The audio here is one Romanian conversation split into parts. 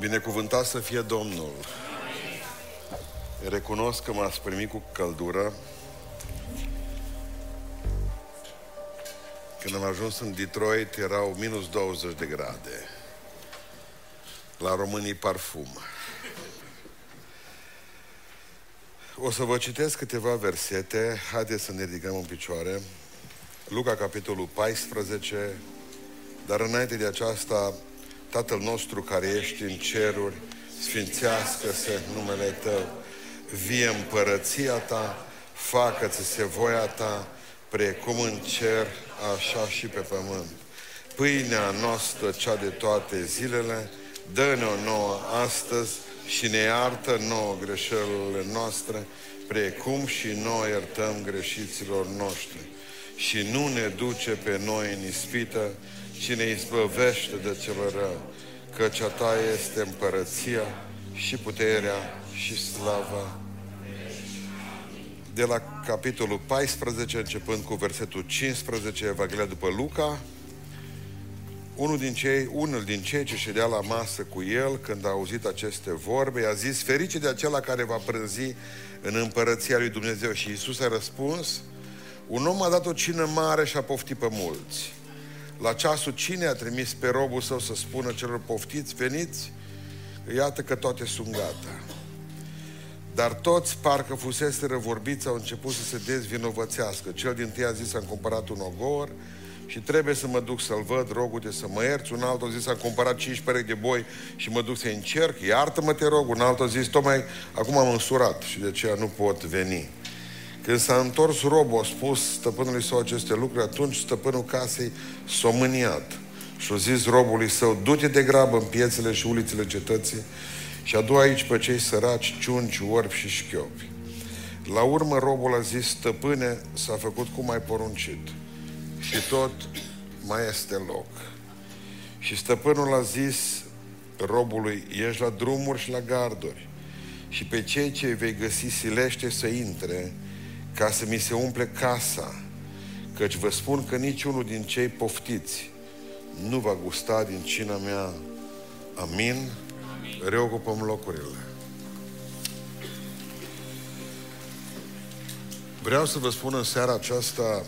Binecuvântat să fie Domnul. Recunosc că m-ați primit cu căldură. Când am ajuns în Detroit erau minus 20 de grade. La românii parfum. O să vă citesc câteva versete. Haideți să ne ridicăm în picioare. Luca, capitolul 14. Dar înainte de aceasta, Tatăl nostru care ești în ceruri, sfințească-se numele Tău, vie împărăția Ta, facă-ți se voia Ta, precum în cer, așa și pe pământ. Pâinea noastră, cea de toate zilele, dă-ne-o nouă astăzi și ne iartă nouă greșelile noastre, precum și noi iertăm greșiților noștri. Și nu ne duce pe noi în ispită, și ne izbăvește de cel rău, căci a Ta este împărăția și puterea și slava. De la capitolul 14, începând cu versetul 15, Evanghelia după Luca, unul din cei, unul din cei ce ședea la masă cu el, când a auzit aceste vorbe, a zis, ferice de acela care va prânzi în împărăția lui Dumnezeu. Și Iisus a răspuns, un om a dat o cină mare și a poftit pe mulți. La ceasul cine a trimis pe robul său să spună celor poftiți, veniți? Iată că toate sunt gata. Dar toți, parcă fusese răvorbiți, au început să se dezvinovățească. Cel din tâi a zis, am cumpărat un ogor și trebuie să mă duc să-l văd, rogute să mă ierți. Un altul a zis, am cumpărat cinci perechi de boi și mă duc să încerc, iartă-mă, te rog. Un altul a zis, tocmai acum am însurat și de aceea nu pot veni. Când s-a întors robul, a spus stăpânului său aceste lucruri, atunci stăpânul casei s-a mâniat și a zis robului său, du-te de grabă în piețele și ulițele cetății și adu aici pe cei săraci, ciunci, orbi și șchiopi. La urmă robul a zis, stăpâne, s-a făcut cum ai poruncit și tot mai este loc. Și stăpânul a zis robului, ești la drumuri și la garduri și pe cei ce vei găsi silește să intre ca să mi se umple casa, căci vă spun că niciunul din cei poftiți nu va gusta din cina mea. Amin? Amin. Reocupăm locurile. Vreau să vă spun în seara aceasta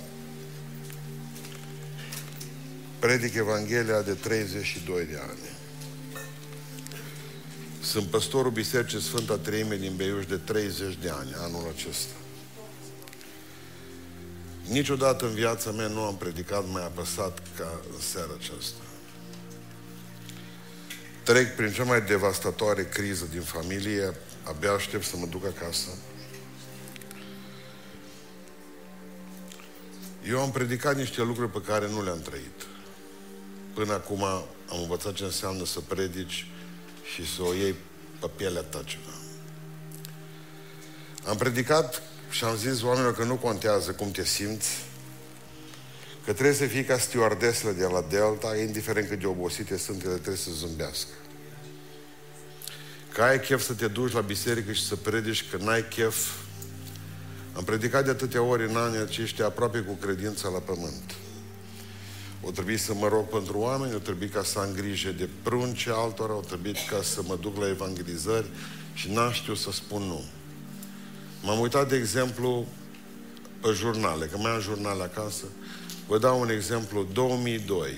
predic Evanghelia de 32 de ani. Sunt păstorul Bisericii Sfânta Treime din Beiuș de 30 de ani, anul acesta. Niciodată în viața mea nu am predicat mai apăsat ca în seara aceasta. Trec prin cea mai devastatoare criză din familie, abia aștept să mă duc acasă. Eu am predicat niște lucruri pe care nu le-am trăit. Până acum am învățat ce înseamnă să predici și să o iei pe pielea ta ceva. Am predicat și am zis oamenilor că nu contează cum te simți, că trebuie să fii ca stewardesele de la Delta, indiferent cât de obosite sunt, ele trebuie să zâmbească. Că ai chef să te duci la biserică și să predici, că n-ai chef. Am predicat de atâtea ori în anii aceștia aproape cu credința la pământ. O trebuie să mă rog pentru oameni, o trebuie ca să am grijă de prunce altora, o trebuie ca să mă duc la evangelizări și n-am știu să spun nu. M-am uitat, de exemplu, pe jurnale, că mai am jurnale acasă. Vă dau un exemplu, 2002.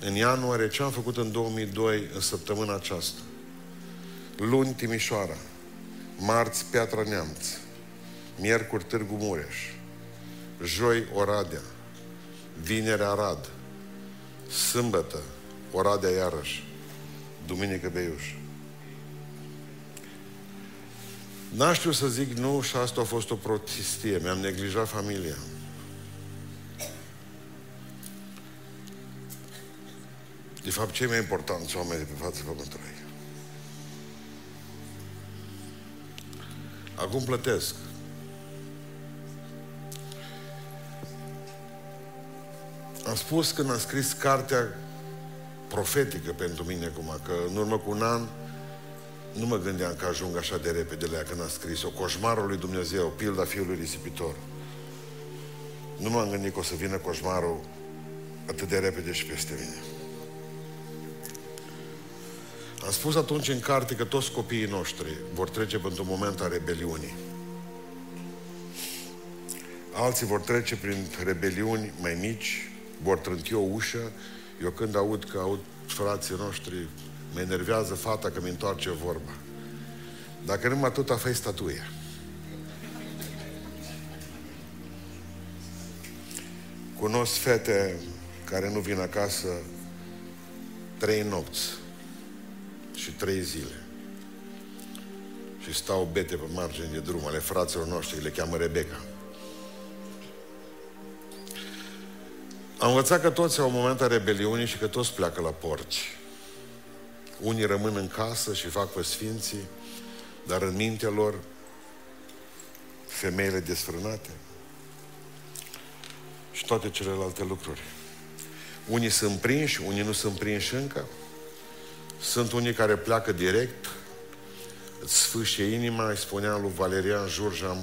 În ianuarie, ce am făcut în 2002, în săptămâna aceasta? Luni, Timișoara. Marți, Piatra Neamț. Miercuri, Târgu Mureș. Joi, Oradea. Vineri, Arad. Sâmbătă, Oradea iarăși. Duminică, Beiuș. N-aș știu să zic nu și asta a fost o protestie. Mi-am neglijat familia. De fapt, cei mai importanți oameni de pe fața pământului. Acum plătesc. Am spus când am scris cartea profetică pentru mine, acum, că în urmă cu un an nu mă gândeam că ajung așa de repede la ea când a scris-o. Coșmarul lui Dumnezeu, pilda fiului risipitor. Nu m-am gândit că o să vină coșmarul atât de repede și peste mine. Am spus atunci în carte că toți copiii noștri vor trece pentru un moment a rebeliunii. Alții vor trece prin rebeliuni mai mici, vor trânti o ușă. Eu când aud că aud frații noștri, mă enervează fata că mi întoarce vorba. Dacă numai atâta fai statuia. Cunosc fete care nu vin acasă trei nopți și trei zile. Și stau bete pe margine de drum ale fraților noștri, le cheamă Rebecca. Am învățat că toți au un moment a rebeliunii și că toți pleacă la porci. Unii rămân în casă și fac pe sfinții, dar în mintea lor femeile desfrânate și toate celelalte lucruri. Unii sunt prinși, unii nu sunt prinși încă. Sunt unii care pleacă direct, îți sfâșie inima, îi spunea lui Valerian Jurja,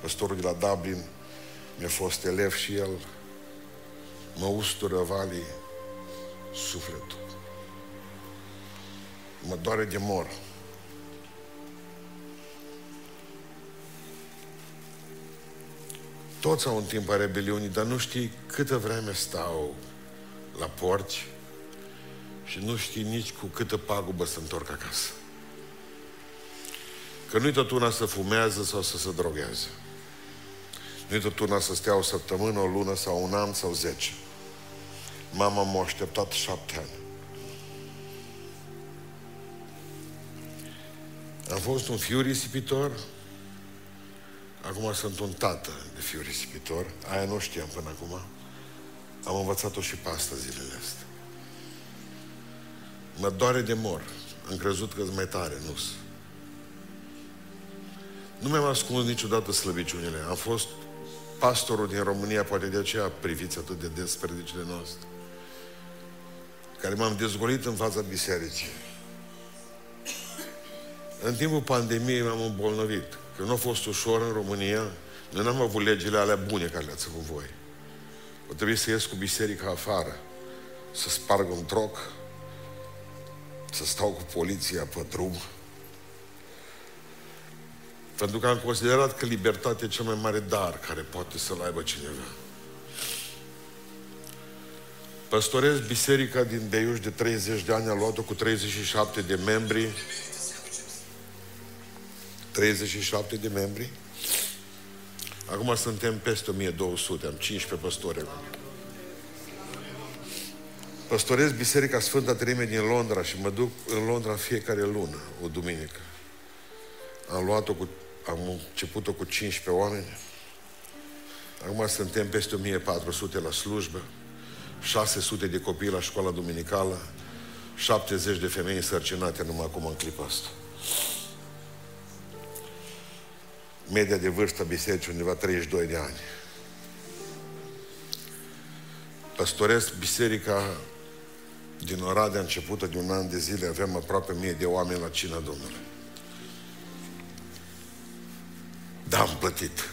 păstorul de la Dublin, mi-a fost elev și el, mă ustură valii sufletul. Mă doare de mor. Toți au un timp a rebeliunii, dar nu știi câtă vreme stau la porci și nu știi nici cu câtă pagubă să întorc acasă. Că nu-i tot una să fumează sau să se droghează. Nu-i tot una să stea o săptămână, o lună sau un an sau zece. Mama m-a așteptat șapte ani. Am fost un fiu risipitor, acum sunt un tată de fiu risipitor, aia nu știam până acum. Am învățat-o și pe asta zilele astea. Mă doare de mor. Am crezut că mai tare, nu Nu mi-am ascuns niciodată slăbiciunile. Am fost pastorul din România, poate de aceea priviți atât de des predicile noastre, care m-am dezgolit în fața bisericii. În timpul pandemiei m-am îmbolnăvit. Că nu a fost ușor în România, noi n-am avut legile alea bune care le-ați avut voi. O trebuie să ies cu biserica afară, să sparg un troc, să stau cu poliția pe drum. Pentru că am considerat că libertatea e cel mai mare dar care poate să-l aibă cineva. Păstorez biserica din Deiuș de 30 de ani, a luat-o cu 37 de membri. 37 de membri. Acum suntem peste 1200, am 15 păstori acum. Păstorez Biserica Sfânta Treime din Londra și mă duc în Londra în fiecare lună, o duminică. Am luat-o cu, am început-o cu 15 oameni. Acum suntem peste 1400 la slujbă, 600 de copii la școala duminicală, 70 de femei însărcinate numai acum în clipa asta. Media de vârstă a bisericii undeva 32 de ani. Păstoresc biserica din Oradea începută de un an de zile, avem aproape mie de oameni la cina Domnului. Da, am plătit.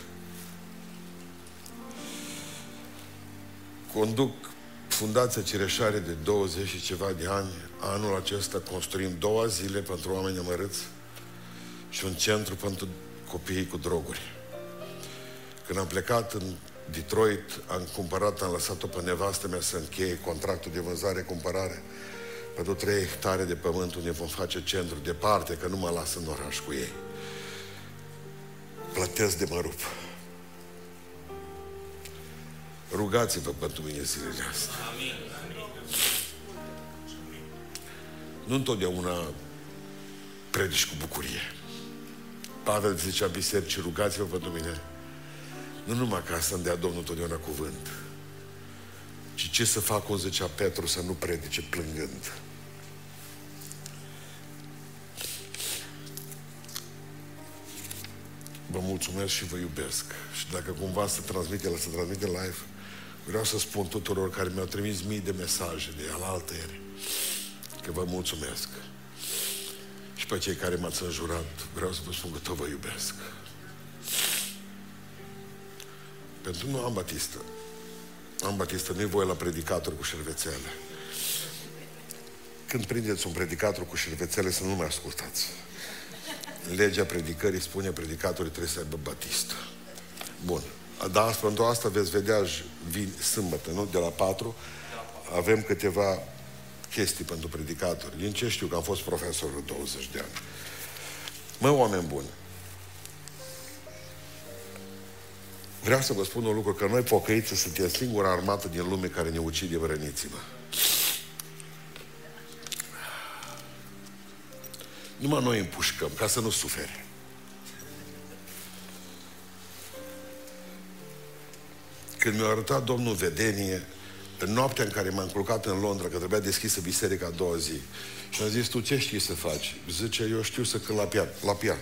Conduc Fundația Cireșare de 20 și ceva de ani. Anul acesta construim două zile pentru oameni amărâți și un centru pentru copiii cu droguri. Când am plecat în Detroit, am cumpărat, am lăsat-o pe nevastă mea să încheie contractul de vânzare-cumpărare pentru trei hectare de pământ unde vom face centru departe, că nu mă las în oraș cu ei. Plătesc de mă rup. Rugați-vă pentru mine zilele astea. Amin. Nu întotdeauna predici cu bucurie. Pavel zicea biserici, rugați-vă pentru mine. Nu numai ca să-mi dea Domnul totdeauna cuvânt, ci ce să fac, cum zicea Petru, să nu predice plângând. Vă mulțumesc și vă iubesc. Și dacă cumva se transmite, la să transmite live, vreau să spun tuturor care mi-au trimis mii de mesaje de alaltă ieri, că vă mulțumesc. Și pe cei care m-ați înjurat, vreau să vă spun că tot vă iubesc. Pentru nu am batistă. Am batistă, nu-i voie la predicator cu șervețele. când prindeți un predicator cu șervețele să nu mai ascultați. Legea predicării spune predicatorii trebuie să aibă batistă. Bun. Dar pentru asta veți vedea vin sâmbătă, nu? De la 4 avem câteva chestii pentru predicatori. Din ce știu că am fost profesor de 20 de ani. Mă, oameni buni, vreau să vă spun un lucru, că noi pocăiți suntem singura armată din lume care ne ucide vrăniții-vă. Numai noi împușcăm, ca să nu sufere. Când mi-a arătat Domnul vedenie, în noaptea în care m-am culcat în Londra, că trebuia deschisă biserica a doua zi, și am zis, tu ce știi să faci? Zice, eu știu să cânt la pian. La pian.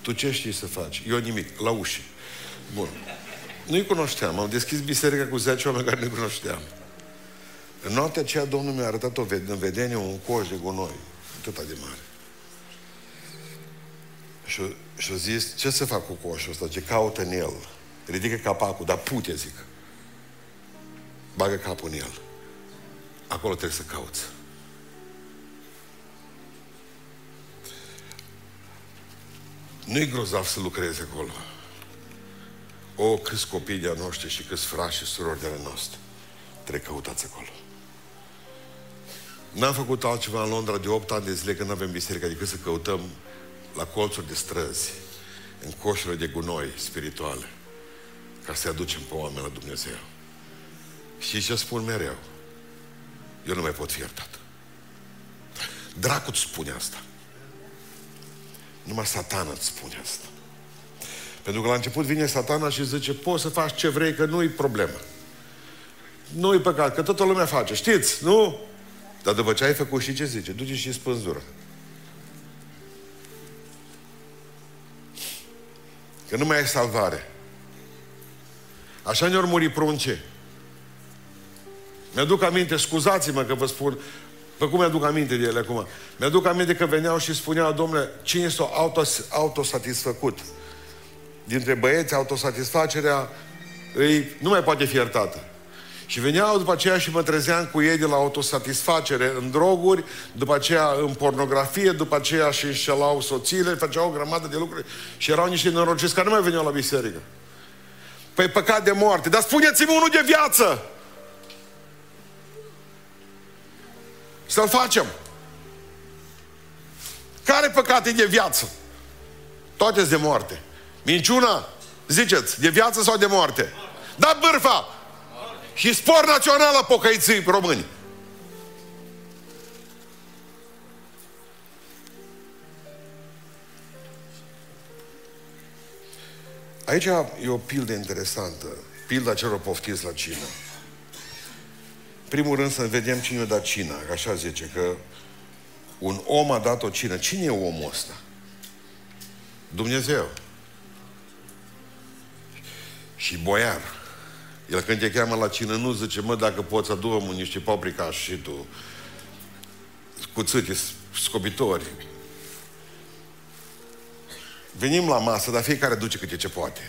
Tu ce știi să faci? Eu nimic, la uși. Bun. Nu-i cunoșteam. Am deschis biserica cu 10 oameni care nu cunoșteam. În noaptea aceea Domnul mi-a arătat o în vedenie un coș de gunoi. Atâta de mare. Și, și a zis, ce să fac cu coșul ăsta? Ce caută în el? Ridică capacul, dar pute, zic. Bagă capul în el. Acolo trebuie să cauți. Nu-i grozav să lucrezi acolo. O, câți copii de-a noștri și câți frați și surori de-ale noastre. Trebuie căutați acolo. N-am făcut altceva în Londra de 8 ani de zile când avem biserică decât să căutăm la colțuri de străzi, în coșurile de gunoi spirituale, ca să aducem pe oameni la Dumnezeu. Și ce spun mereu? Eu nu mai pot fi iertat. Dracul îți spune asta. Numai satana îți spune asta. Pentru că la început vine satana și zice, poți să faci ce vrei, că nu-i problemă. Nu-i păcat, că toată lumea face. Știți, nu? Dar după ce ai făcut și ce zice? Duce și spânzură. Că nu mai ai salvare. Așa ne-au murit prunce. Mi-aduc aminte, scuzați-mă că vă spun, pe cum mi-aduc aminte de ele acum? Mi-aduc aminte că veneau și spuneau, domnule, cine este autos, autosatisfăcut? Dintre băieți, autosatisfacerea îi, nu mai poate fi iertată. Și veneau după aceea și mă trezeam cu ei de la autosatisfacere în droguri, după aceea în pornografie, după aceea și înșelau soțiile, făceau o grămadă de lucruri și erau niște norociți care nu mai veneau la biserică. Păi păcat de moarte. Dar spuneți-mi unul de viață! Să-l facem. Care păcate de viață? Toate de moarte. Minciuna, ziceți, de viață sau de moarte? Da bârfa! Și spor național la pocăiții români. Aici e o pildă interesantă. Pilda celor poftiți la cină primul rând să vedem cine a dat cina. Așa zice, că un om a dat o cină. Cine e omul ăsta? Dumnezeu. Și boiar. El când te cheamă la cină nu zice, mă, dacă poți adu niște paprika și tu cuțite, scobitori. Venim la masă, dar fiecare duce câte ce poate.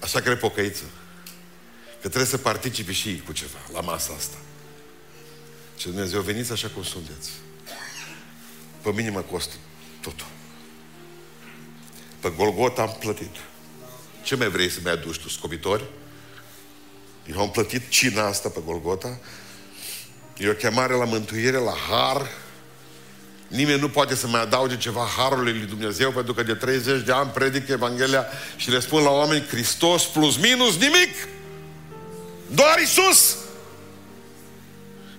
Așa că pocăiță. Că trebuie să participi și cu ceva la masa asta. Și Dumnezeu, veniți așa cum sunteți. Pe mine mă costă totul. Pe Golgota am plătit. Ce mai vrei să mi aduci tu, scobitori? Eu am plătit cina asta pe Golgota. E o chemare la mântuire, la har. Nimeni nu poate să mai adauge ceva harului lui Dumnezeu, pentru că de 30 de ani predic Evanghelia și le spun la oameni Hristos plus minus nimic. Doar Isus.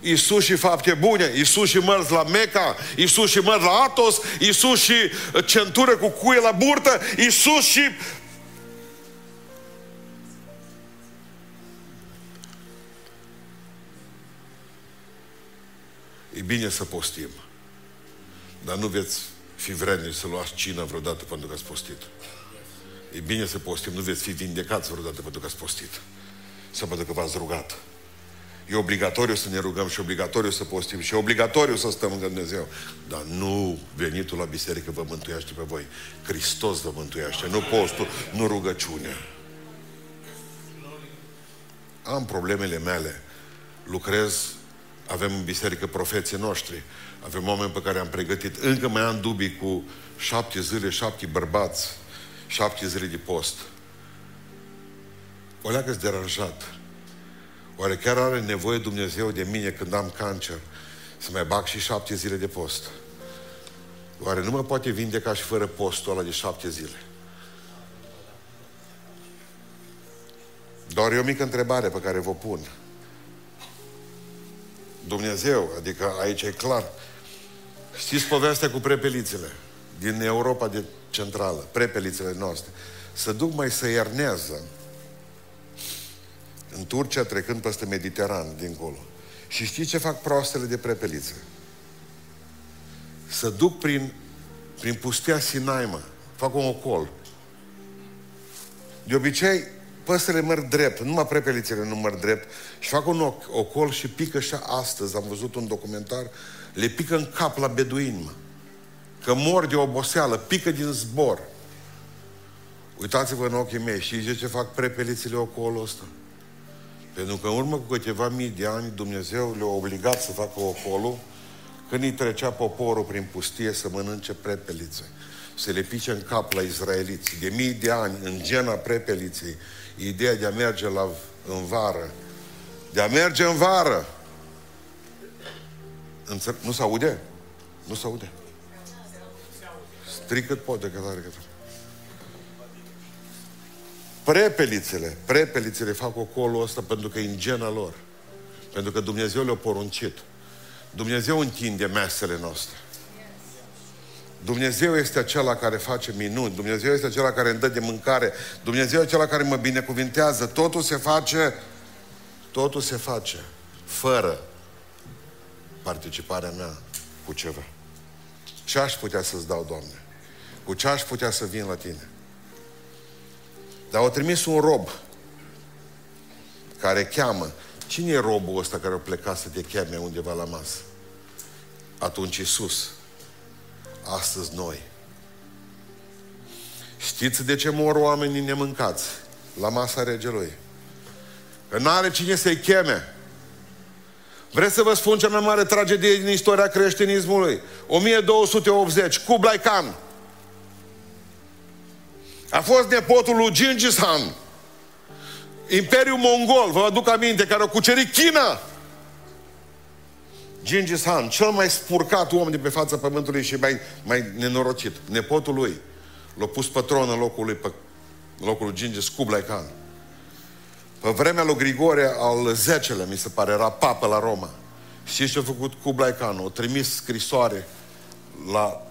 Isus și fapte bune, Isus și mărți la Meca, Isus și mărți la Atos, Isus și uh, centură cu cuie la burtă, Isus și... E bine să postim, dar nu veți fi vrednici să luați cină vreodată pentru că ați postit. E bine să postim, nu veți fi vindecați vreodată pentru că ați postit să pentru că v-ați rugat. E obligatoriu să ne rugăm și obligatoriu să postim și obligatoriu să stăm în Dumnezeu. Dar nu venitul la biserică vă mântuiește pe voi. Hristos vă mântuiește, nu postul, nu rugăciunea. Am problemele mele. Lucrez Avem în biserică profeții noștri. Avem oameni pe care am pregătit. Încă mai am dubii cu șapte zile, șapte bărbați, șapte zile de post. O leagă deranjat. Oare chiar are nevoie Dumnezeu de mine când am cancer să mai bag și șapte zile de post? Oare nu mă poate vindeca și fără postul ăla de șapte zile? Doar e o mică întrebare pe care vă pun. Dumnezeu, adică aici e clar. Știți povestea cu prepelițele din Europa de centrală, prepelițele noastre. Să duc mai să ierneză în Turcia, trecând peste Mediteran, dincolo. Și știți ce fac proastele de prepeliță? Să duc prin, prin pustia Sinai, mă. Fac un ocol. De obicei, păsările merg drept, numai prepelițele nu merg drept și fac un ocol și pică și astăzi, am văzut un documentar, le pică în cap la beduini, mă. Că mor de oboseală, pică din zbor. Uitați-vă în ochii mei, și ce fac prepelițele ocolul ăsta? Pentru că în urmă cu câteva mii de ani Dumnezeu le-a obligat să facă ocolul când îi trecea poporul prin pustie să mănânce prepelițe. Se le pice în cap la izraeliți. De mii de ani, în gena prepeliței, ideea de a merge la, în vară, de a merge în vară. Înțe- nu se aude? Nu se aude. Stric cât pot de cătare cătare. Prepelițele, prepelițele fac ocolul ăsta pentru că e în gena lor. Pentru că Dumnezeu le-a poruncit. Dumnezeu întinde mesele noastre. Dumnezeu este acela care face minuni, Dumnezeu este acela care îmi dă de mâncare, Dumnezeu este acela care mă binecuvintează. Totul se face, totul se face fără participarea mea cu ceva. Ce aș putea să-ți dau, Doamne? Cu ce aș putea să vin la Tine? Dar au trimis un rob care cheamă. Cine e robul ăsta care a plecat să te cheme undeva la masă? Atunci Iisus. Astăzi noi. Știți de ce mor oamenii nemâncați la masa regelui? Că n-are cine să-i cheme. Vreți să vă spun cea mai mare tragedie din istoria creștinismului? 1280, Kublai Khan. A fost nepotul lui Gengis Khan. Imperiul Mongol, vă aduc aminte, care a cucerit China. Gengis Khan, cel mai spurcat om de pe fața pământului și mai, mai nenorocit. Nepotul lui l-a pus pe tron în locul lui, pe locul lui Gengis Kublai Khan. Pe vremea lui Grigore al X-lea, mi se pare, era papă la Roma. Și ce a făcut Kublai Khan? O trimis scrisoare la,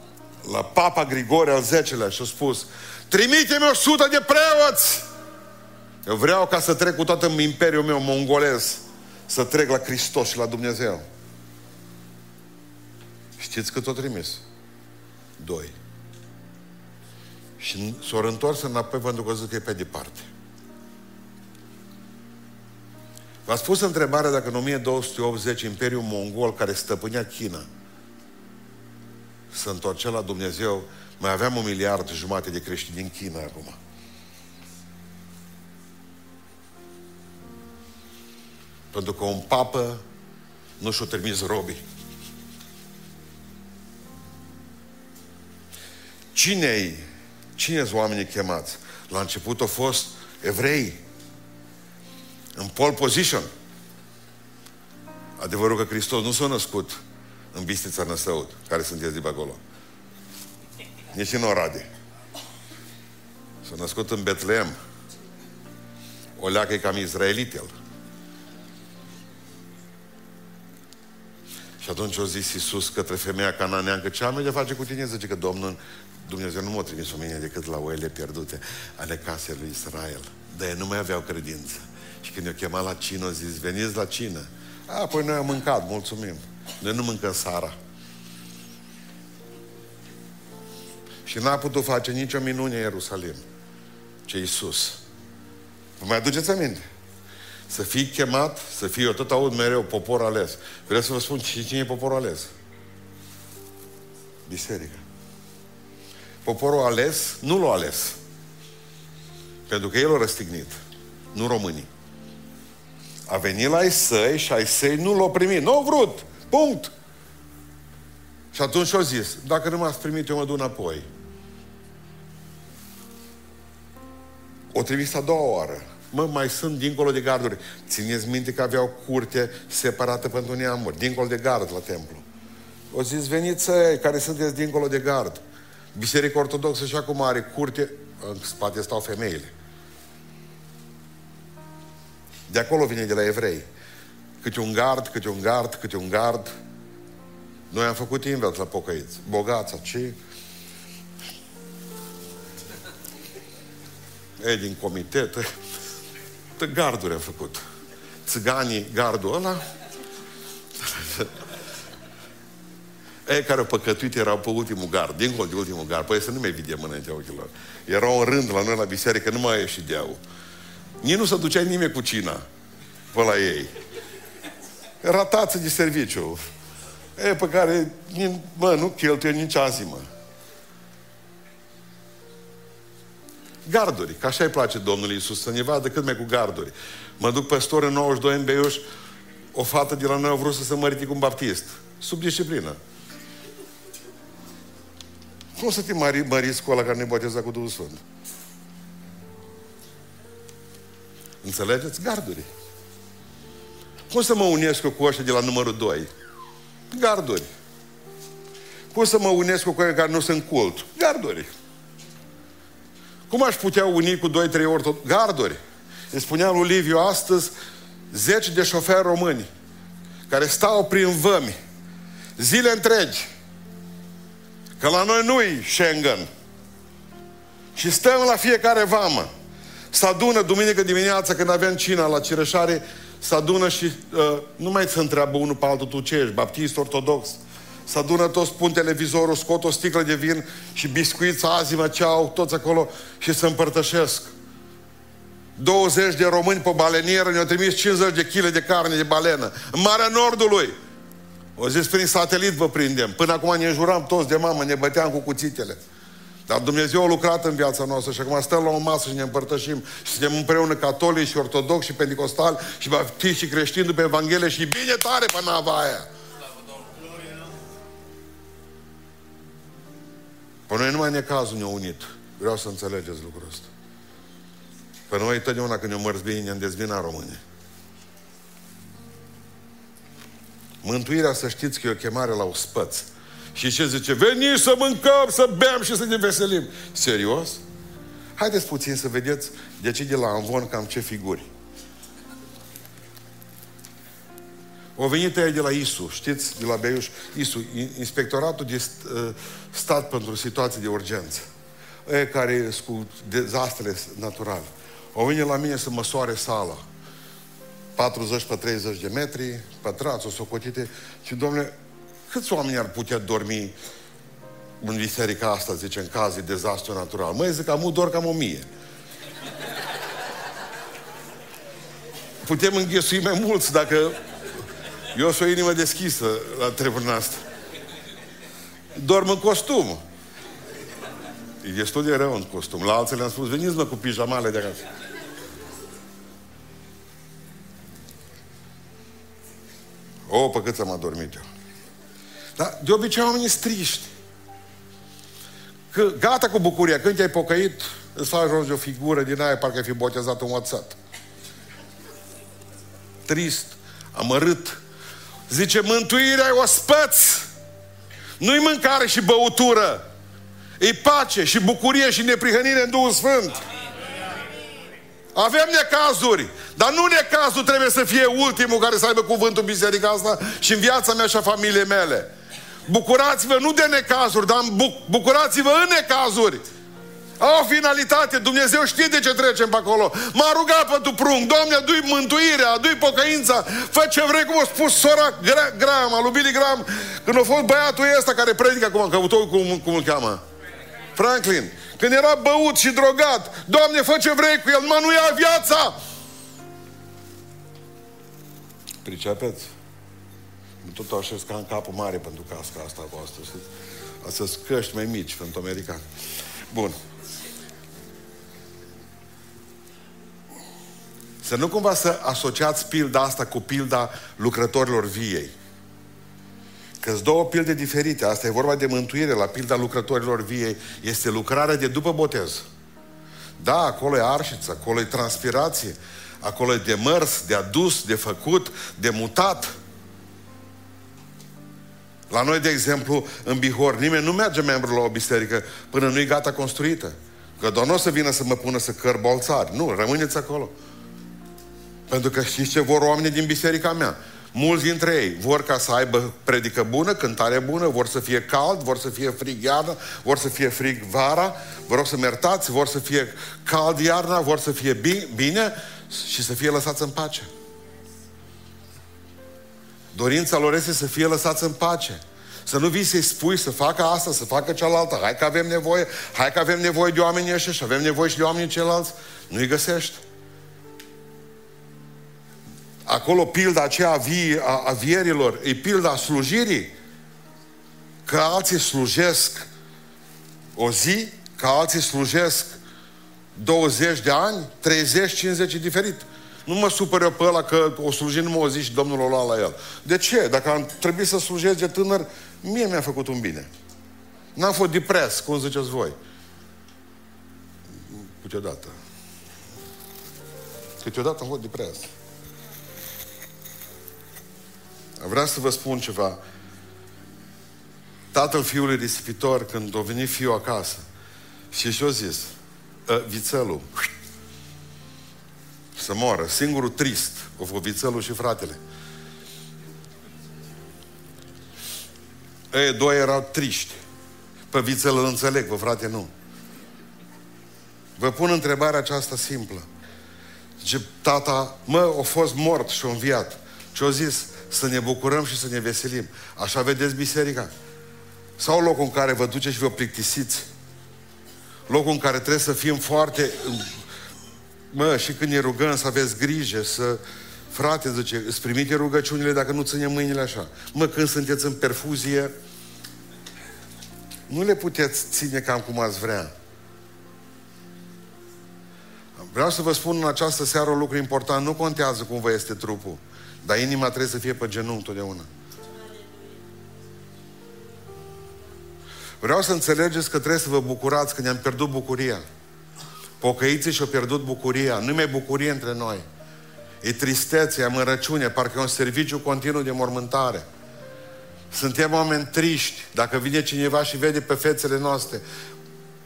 la papa Grigore al X-lea și a spus Trimite-mi o sută de preoți! Eu vreau ca să trec cu toată imperiul meu mongolez să trec la Hristos și la Dumnezeu. Știți cât o trimis? Doi. Și s-au întors înapoi pentru că zic că e pe departe. V-a spus întrebarea dacă în 1280 Imperiul Mongol care stăpânea China să întorce la Dumnezeu, mai aveam un miliard jumate de creștini din China acum. Pentru că un papă nu și-o trimis robii. Cine-i? Cine sunt oamenii chemați? La început au fost evrei. În pole position. Adevărul că Hristos nu s-a născut în Bistița Năsăut, care sunteți de pe acolo. Nici în Orade. S-a născut în Betleem. O leacă e cam izraelit el. Și atunci a zis Iisus către femeia cananeancă, ce am de face cu tine? Zice că Domnul, Dumnezeu nu m-a trimis o mine decât la oile pierdute ale casei lui Israel. Dar ei nu mai aveau credință. Și când i-a chemat la cină, a zis, veniți la cină. A, păi noi am mâncat, mulțumim. Noi nu mâncăm Sara. Și n-a putut face nicio minune în Ierusalim. Ce Iisus. Vă mai aduceți aminte? Să fii chemat, să fii, eu tot aud mereu, popor ales. Vreau să vă spun cine e poporul ales? Biserica. Poporul ales nu l-a ales. Pentru că el a răstignit. Nu românii. A venit la ai săi și ai săi nu l-au primit. Nu au vrut. Punct. Și atunci au zis, dacă nu m-ați primit, eu mă duc înapoi. O trimis a doua oară. Mă, mai sunt dincolo de garduri. Țineți minte că aveau curte separată pentru neamuri, dincolo de gard la templu. O zis, veniți care sunteți dincolo de gard. Biserica Ortodoxă și acum are curte, în spate stau femeile. De acolo vine de la evrei. Câte un gard, câte un gard, câte un gard. Noi am făcut invers la pocăiți. Bogața, ce? E din comitet. Garduri am făcut. Țiganii, gardul ăla. Ei care au păcătuit erau pe ultimul gard, dincolo de ultimul gard. Păi să nu mai vedem înaintea ochilor. Erau în rând la noi la biserică, nu mai ieși deau. Nici nu se ducea nimeni cu cina pe la ei. Ratață de serviciu. E, pe care, mă, nu cheltuie nici azi, mă. Garduri, că așa îi place Domnului Isus, să ne vadă cât mai cu garduri. Mă duc păstor în 92 în Beiuș, o fată de la noi a vrut să se mărite cu un baptist. Sub disciplină. Cum să te mări, măriți cu ăla care ne boteza cu Duhul Sfânt? Înțelegeți? Garduri. Cum să mă unesc eu cu ăștia de la numărul 2? Garduri. Cum să mă unesc cu cei care nu sunt cult? Garduri. Cum aș putea uni cu 2-3 ori Garduri. Îi spunea lui Liviu astăzi, zeci de șoferi români care stau prin vămi zile întregi Că la noi nu-i Schengen. Și stăm la fiecare vamă. Se adună duminică dimineața când avem cina la Cireșare, se adună și uh, nu mai se întreabă unul pe altul, tu ce ești, baptist, ortodox. Se adună toți, pun televizorul, scot o sticlă de vin și biscuiți, azimă, ceau, toți acolo și se împărtășesc. 20 de români pe balenieră ne-au trimis 50 de kg de carne de balenă. În Marea Nordului. O zis, prin satelit vă prindem. Până acum ne juram toți de mamă, ne băteam cu cuțitele. Dar Dumnezeu a lucrat în viața noastră și acum stăm la o masă și ne împărtășim și suntem împreună catolici și ortodoxi și pentecostali și baptiști și creștini după Evanghelie și bine tare pe nava aia. Pe noi numai necazul ne-a unit. Vreau să înțelegeți lucrul ăsta. Pe noi totdeauna când ne-o mărți bine, ne-am dezbinat românii. Mântuirea, să știți că e o chemare la ospăț. Și ce zice? Veni să mâncăm, să bem și să ne veselim. Serios? Haideți puțin să vedeți de ce de la Anvon cam ce figuri. O venit aia de la ISU, știți, de la Beiuș, ISU, Inspectoratul de uh, Stat pentru Situații de Urgență. Aia care sunt cu dezastre naturale. O venit la mine să măsoare sala. 40 pe 30 de metri, pătrați, o socotite. Și, domnule, câți oameni ar putea dormi în biserica asta, zice, în caz de dezastru natural? Măi, zic, am doar cam o mie. Putem înghesui mai mulți dacă eu sunt o inimă deschisă la treburile asta. Dorm în costum. E destul de rău în costum. La alții le-am spus, veniți mă cu pijamale de acasă. O, pe cât am adormit eu. Dar de obicei oamenii striști. Că gata cu bucuria, când te-ai pocăit, îți faci rost de o figură din aia, parcă ai fi botezat un WhatsApp. Trist, amărât. Zice, mântuirea e ospăț. Nu-i mâncare și băutură. E pace și bucurie și neprihănire în Duhul Sfânt. Avem necazuri, dar nu necazul trebuie să fie ultimul care să aibă cuvântul biserica asta și în viața mea și a familiei mele. Bucurați-vă nu de necazuri, dar bucurați-vă în necazuri. Au o finalitate, Dumnezeu știe de ce trecem pe acolo. M-a rugat pentru prung, Doamne, adu-i mântuirea, adu-i pocăința, fă ce vrei, cum a spus sora Graham, al lui Billy Graham, când a fost băiatul ăsta care predică acum, căutorul cum, cum îl cheamă? Franklin. Când era băut și drogat, Doamne, fă ce vrei cu el, mă, nu ia viața! Pricepeți? Tot așez ca în capul mare pentru casca asta voastră. Asta căști mai mici pentru american. Bun. Să nu cumva să asociați pilda asta cu pilda lucrătorilor viei. că sunt două pilde diferite. Asta e vorba de mântuire. La pilda lucrătorilor viei este lucrarea de după botez. Da, acolo e arșiță, acolo e transpirație, acolo e de mărs, de adus, de făcut, de mutat. La noi, de exemplu, în Bihor, nimeni nu merge membru la o biserică până nu e gata construită. Că doar nu o să vină să mă pună să căr bolțari. Nu, rămâneți acolo. Pentru că știți ce vor oamenii din biserica mea? Mulți dintre ei vor ca să aibă predică bună, cântare bună, vor să fie cald, vor să fie frig iarna, vor să fie frig vara, vă rog să mertați, vor să fie cald iarna, vor să fie bine și să fie lăsați în pace. Dorința lor este să fie lăsați în pace. Să nu vii să-i spui să facă asta, să facă cealaltă. Hai că avem nevoie, hai că avem nevoie de oamenii ăștia și avem nevoie și de oamenii ceilalți. Nu-i găsești. Acolo pilda aceea a, vie, a, a vierilor, e pilda slujirii. Că alții slujesc o zi, că alții slujesc 20 de ani, 30, 50 e diferit. Nu mă supăr eu pe ăla că o sluji numai o zi și Domnul o lua la el. De ce? Dacă am trebuit să slujesc de tânăr, mie mi-a făcut un bine. N-am fost depres, cum ziceți voi. Câteodată. Câteodată am fost depres. Vreau să vă spun ceva. Tatăl fiului risipitor, când a venit fiul acasă, și și-a zis, ă, vițelul, să moară, singurul trist, o fost vițelul și fratele. Ei, doi erau triști. Pe vițel îl înțeleg, pe frate nu. Vă pun întrebarea aceasta simplă. Zice, tata, mă, a fost mort și a înviat. Ce a zis? Să ne bucurăm și să ne veselim. Așa vedeți biserica? Sau locul în care vă duceți și vă plictisiți? Locul în care trebuie să fim foarte... Mă, și când ne rugăm să aveți grijă, să... Frate, zice, îți primite rugăciunile dacă nu ținem mâinile așa. Mă, când sunteți în perfuzie, nu le puteți ține cam cum ați vrea. Vreau să vă spun în această seară un lucru important. Nu contează cum vă este trupul. Dar inima trebuie să fie pe genunchi totdeauna. Vreau să înțelegeți că trebuie să vă bucurați că ne-am pierdut bucuria. Pocăiții și-au pierdut bucuria. Nu mai bucurie între noi. E tristețe, amărăciune, parcă e un serviciu continuu de mormântare. Suntem oameni triști. Dacă vine cineva și vede pe fețele noastre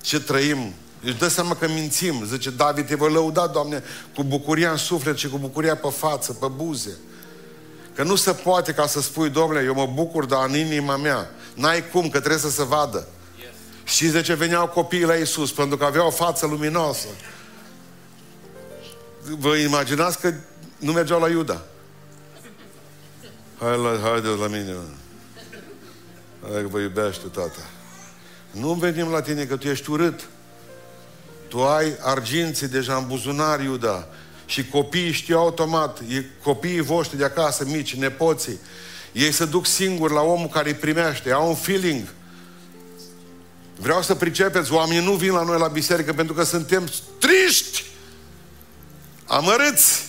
ce trăim, își dă seama că mințim. Zice, David, te vă lăuda, Doamne, cu bucuria în suflet și cu bucuria pe față, pe buze. Că nu se poate ca să spui, domnule, eu mă bucur, dar în inima mea. N-ai cum, că trebuie să se vadă. Yes. Știți de ce veneau copiii la Isus? Pentru că aveau o față luminoasă. Vă imaginați că nu mergeau la Iuda. Hai, la, haide la mine. Hai că vă iubește, tata. Nu venim la tine că tu ești urât. Tu ai arginții deja în buzunar, Iuda. Și copiii știu automat, e copiii voștri de acasă, mici, nepoții, ei se duc singuri la omul care îi primește, au un feeling. Vreau să pricepeți, oamenii nu vin la noi la biserică pentru că suntem triști, amărâți.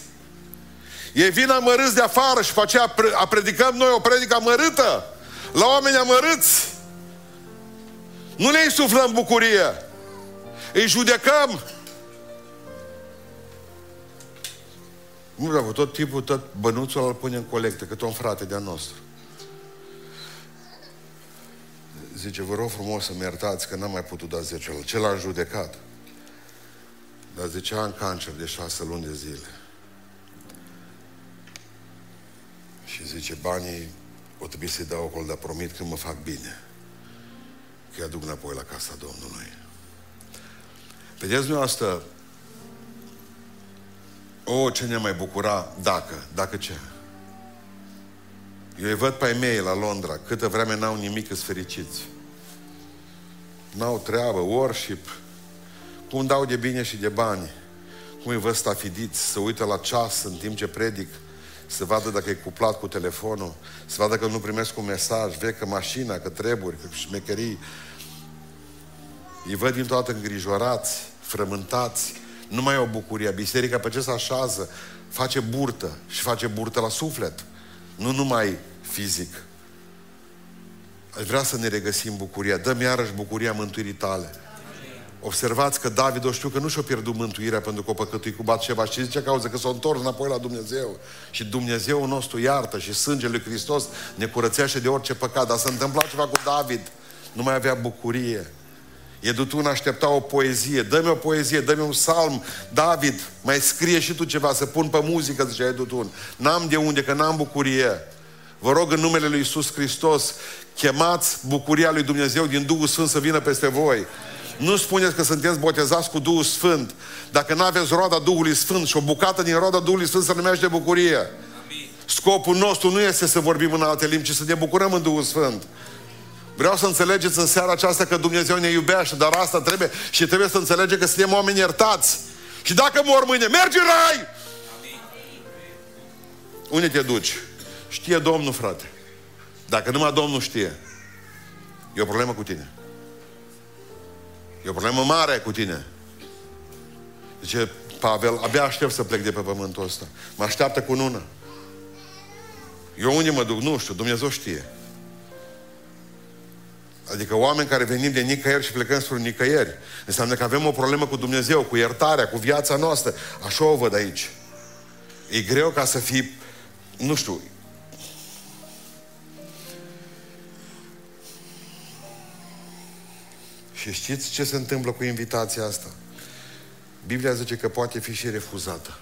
Ei vin amărâți de afară și pe aceea a predicăm noi o predică amărâtă la oameni amărâți. Nu le insuflăm bucurie. Îi judecăm. Nu, dar tot timpul, tot bănuțul îl pune în colectă, cât un frate de-a nostru. Zice, vă rog frumos să-mi iertați că n-am mai putut da 10 Ce l-a judecat. Dar zice, am cancer de șase luni de zile. Și zice, banii o trebuie să-i dau acolo, dar promit că mă fac bine. Că-i aduc înapoi la casa Domnului. Vedeți dumneavoastră, o, ce ne mai bucura dacă, dacă ce? Eu îi văd pe mei la Londra, câtă vreme n-au nimic, sunt fericiți. N-au treabă, worship, cum dau de bine și de bani, cum îi văd stafidiți, să uită la ceas în timp ce predic, să vadă dacă e cuplat cu telefonul, să vadă că nu primesc un mesaj, vecă mașina, că treburi, că șmecherii. Îi văd din toată îngrijorați, frământați, Nu mai e o bucurie. Biserica pe ce se așează, face burtă și face burtă la suflet. Nu numai fizic. Aș vrea să ne regăsim bucuria. Dăm iarăși bucuria mântuirii tale. Observați că David, o știu că nu și-a pierdut mântuirea pentru că a păcătuit cu Batșeva. Și zice cauza? Că s-a întors înapoi la Dumnezeu. Și Dumnezeu nostru iartă și sângele lui Hristos ne curățește de orice păcat. Dar s-a întâmplat ceva cu David. Nu mai avea bucurie. Edutun aștepta o poezie. Dă-mi o poezie, dă-mi un salm. David, mai scrie și tu ceva, să pun pe muzică, zicea Edutun. N-am de unde, că n-am bucurie. Vă rog în numele lui Isus Hristos, chemați bucuria lui Dumnezeu din Duhul Sfânt să vină peste voi. Nu spuneți că sunteți botezați cu Duhul Sfânt. Dacă nu aveți roada Duhului Sfânt și o bucată din roada Duhului Sfânt se numește bucurie. Scopul nostru nu este să vorbim în alte limbi, ci să ne bucurăm în Duhul Sfânt. Vreau să înțelegeți în seara aceasta că Dumnezeu ne iubește, dar asta trebuie și trebuie să înțelege că suntem oameni iertați. Și dacă mor mâine, mergi în rai! Unde te duci? Știe Domnul, frate. Dacă numai Domnul știe, e o problemă cu tine. E o problemă mare cu tine. Zice Pavel, abia aștept să plec de pe pământul ăsta. Mă așteaptă cu nună. Eu unde mă duc? Nu știu, Dumnezeu știe. Adică oameni care venim de nicăieri și plecăm spre nicăieri. Înseamnă că avem o problemă cu Dumnezeu, cu iertarea, cu viața noastră. Așa o văd aici. E greu ca să fii, nu știu, Și știți ce se întâmplă cu invitația asta? Biblia zice că poate fi și refuzată.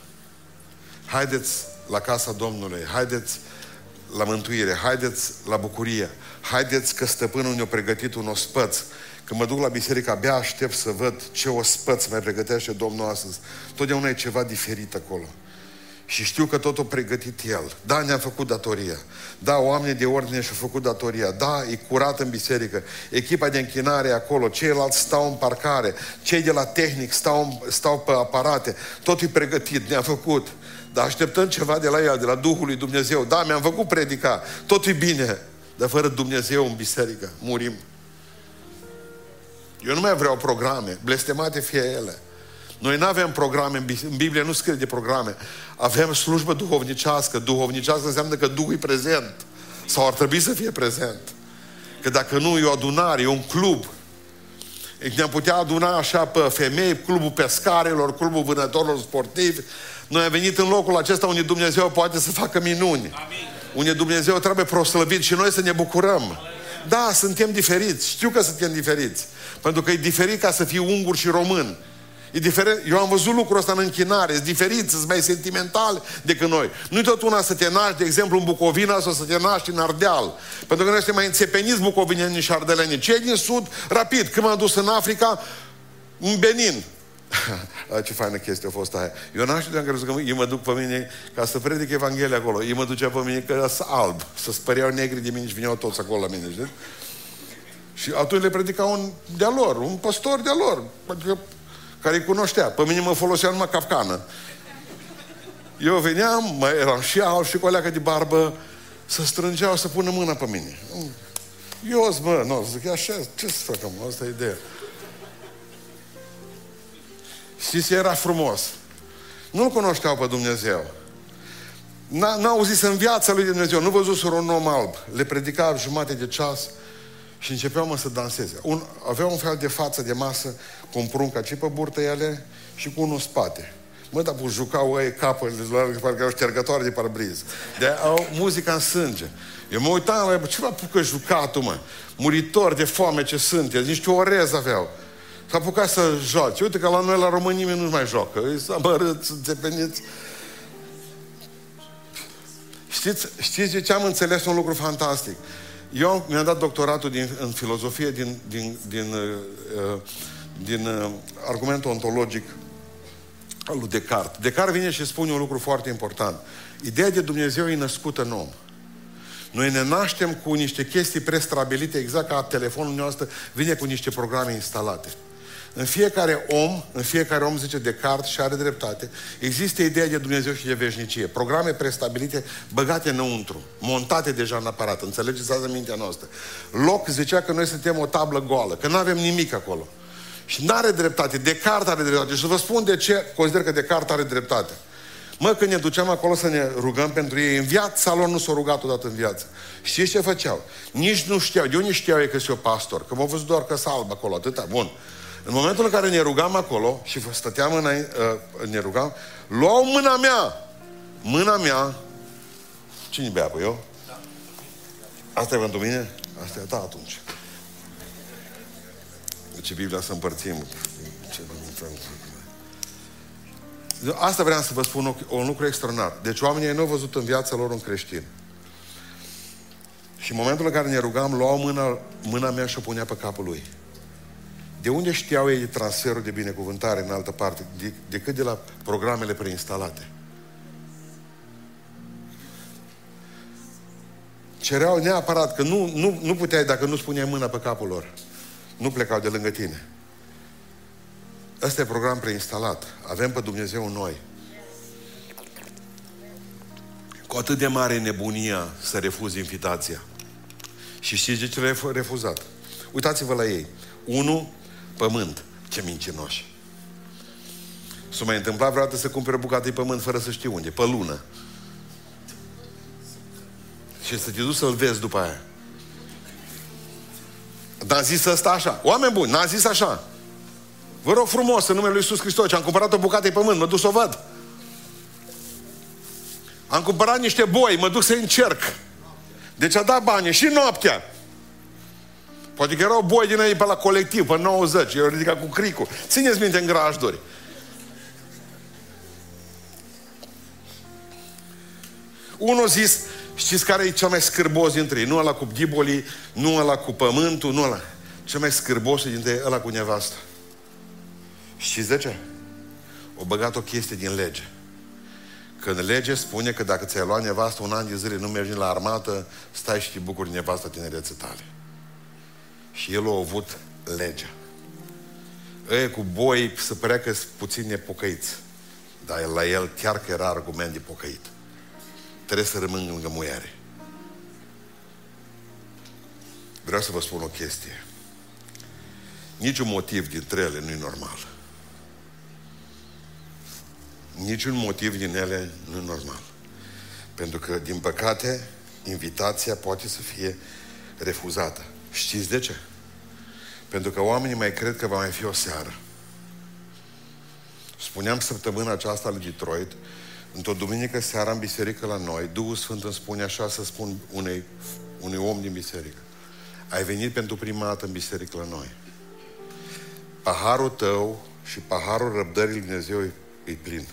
Haideți la casa Domnului, haideți la mântuire, haideți la bucurie, haideți că stăpânul ne-a pregătit un ospăț. Când mă duc la biserică, abia aștept să văd ce ospăț mai pregătește Domnul astăzi. Totdeauna e ceva diferit acolo. Și știu că totul pregătit El. Da, ne-a făcut datoria. Da, oamenii de ordine și-au făcut datoria. Da, e curat în biserică. Echipa de închinare e acolo. Ceilalți stau în parcare. Cei de la tehnic stau, stau pe aparate. Totul e pregătit. Ne-a făcut. Dar așteptăm ceva de la El, de la Duhul lui Dumnezeu. Da, mi-am făcut predica. Totul e bine. Dar fără Dumnezeu în biserică murim. Eu nu mai vreau programe. Blestemate fie ele. Noi nu avem programe, în Biblie nu scrie de programe. Avem slujbă duhovnicească. Duhovnicească înseamnă că Duhul e prezent. Sau ar trebui să fie prezent. Că dacă nu, e o adunare, e un club. Ne-am putea aduna așa pe femei, clubul pescarilor, clubul vânătorilor sportivi. Noi am venit în locul acesta unde Dumnezeu poate să facă minuni. Amin. Unde Dumnezeu trebuie proslăvit și noi să ne bucurăm. Da, suntem diferiți. Știu că suntem diferiți. Pentru că e diferit ca să fii ungur și român. E diferent. Eu am văzut lucrul ăsta în închinare, sunt diferiți, sunt mai sentimental decât noi. Nu-i tot una să te naști, de exemplu, în Bucovina sau să te naști în Ardeal. Pentru că noi suntem mai înțepeniți bucovineni și ardeleni. Cei din Sud, rapid, când m-am dus în Africa, în Benin, ce faină chestie a fost aia. Eu n-am știut că ei mă duc pe mine ca să predic Evanghelia acolo. Ei mă ducea pe mine că sunt alb. Să spăreau negri de mine și vineau toți acolo la mine, știți? Și atunci le predicau un de-a lor, un păstor de-a lor. Adică care îi cunoștea. Pe mine mă folosea numai capcană. Eu veneam, mă, eram și alb și cu o de barbă, să strângeau, să pună mâna pe mine. Eu mă, nu, zic, așa, ce să facem, asta e ideea. Știți, era frumos. Nu-L cunoșteau pe Dumnezeu. N-au auzit în viața lui Dumnezeu, nu văzuseră un om alb. Le predica jumate de ceas și începeau mă să danseze. Un, avea un fel de față de masă cu un prunc ce pe burtă ele și cu unul în spate. Mă, dar jucau ei capul, parcă erau ștergătoare de parbriz. De au muzica în sânge. Eu mă uitam la ce v-a apucă jucatul, mă? Muritor de foame ce sunteți, niște orez aveau. S-a apucat să joace. Uite că la noi, la români, nimeni nu mai joacă. Îi s-a mărât, înțepeniți. Știți, știți ce am înțeles un lucru fantastic? Eu mi-am dat doctoratul din, în filozofie din, din, din, uh, din uh, argumentul ontologic al lui Descartes. Descartes vine și spune un lucru foarte important. Ideea de Dumnezeu e născută în om. Noi ne naștem cu niște chestii prestabilite, exact ca telefonul nostru vine cu niște programe instalate. În fiecare om, în fiecare om, zice Descartes și are dreptate, există ideea de Dumnezeu și de veșnicie. Programe prestabilite, băgate înăuntru, montate deja în aparat. Înțelegeți asta mintea noastră. Loc zicea că noi suntem o tablă goală, că nu avem nimic acolo. Și nu are dreptate. Descartes are dreptate. Și să vă spun de ce consider că Descartes are dreptate. Mă, când ne duceam acolo să ne rugăm pentru ei, în viața lor nu s-au rugat odată în viață. Și ce făceau? Nici nu știau. De unde știau ei că sunt eu pastor? Că m-au văzut doar că alb acolo, atâta. Bun. În momentul în care ne rugam acolo și stăteam în, uh, ne rugam, luau mâna mea. Mâna mea. Cine bea pe eu? Asta e pentru mine? Asta e da atunci. Deci Biblia să împărțim. Ce Asta vreau să vă spun un lucru extraordinar. Deci oamenii nu au văzut în viața lor un creștin. Și în momentul în care ne rugam, luau mâna, mâna mea și o punea pe capul lui. De unde știau ei transferul de binecuvântare în altă parte? De, decât de la programele preinstalate. Cereau neapărat că nu, nu, nu puteai dacă nu spuneai mâna pe capul lor. Nu plecau de lângă tine. Ăsta e program preinstalat. Avem pe Dumnezeu în noi. Cu atât de mare nebunia să refuzi invitația. Și știți de ce l-ai refuzat? Uitați-vă la ei. Unu, pământ. Ce mincinoși. S-a mai întâmplat vreodată să cumpere o bucată de pământ fără să știu unde? Pe lună. Și să te duci să-l vezi după aia. N-a zis ăsta așa. Oameni buni, n-a zis așa. Vă rog frumos, în numele Lui Iisus Hristos, am cumpărat o bucată de pământ, mă duc să o văd. Am cumpărat niște boi, mă duc să încerc. Deci a dat bani și noaptea. Poate că erau boi din ei pe la colectiv, pe 90, eu ridicat cu cricul. Țineți minte în grajduri. Unul zis, știți care e cel mai scârbos dintre ei? Nu ăla cu ghibolii, nu ăla cu pământul, nu ăla. Cel mai scârbos dintre ei, ăla cu nevastă. Știți de ce? O băgat o chestie din lege. Când lege spune că dacă ți-ai luat nevastă un an de zile, nu mergi la armată, stai și te bucuri nevastă tinerețe tale. Și el a avut legea. Ei cu boi să părea că sunt puțin nepocăiți. Dar la el chiar că era argument de pocăit. Trebuie să rămân lângă muiere. Vreau să vă spun o chestie. Niciun motiv dintre ele nu e normal. Niciun motiv din ele nu e normal. Pentru că, din păcate, invitația poate să fie refuzată. Știți de ce? Pentru că oamenii mai cred că va mai fi o seară. Spuneam săptămâna aceasta lui Detroit, într-o duminică seara în biserică la noi, Duhul Sfânt îmi spune așa să spun unei, unui om din biserică. Ai venit pentru prima dată în biserică la noi. Paharul tău și paharul răbdării lui Dumnezeu e, e plin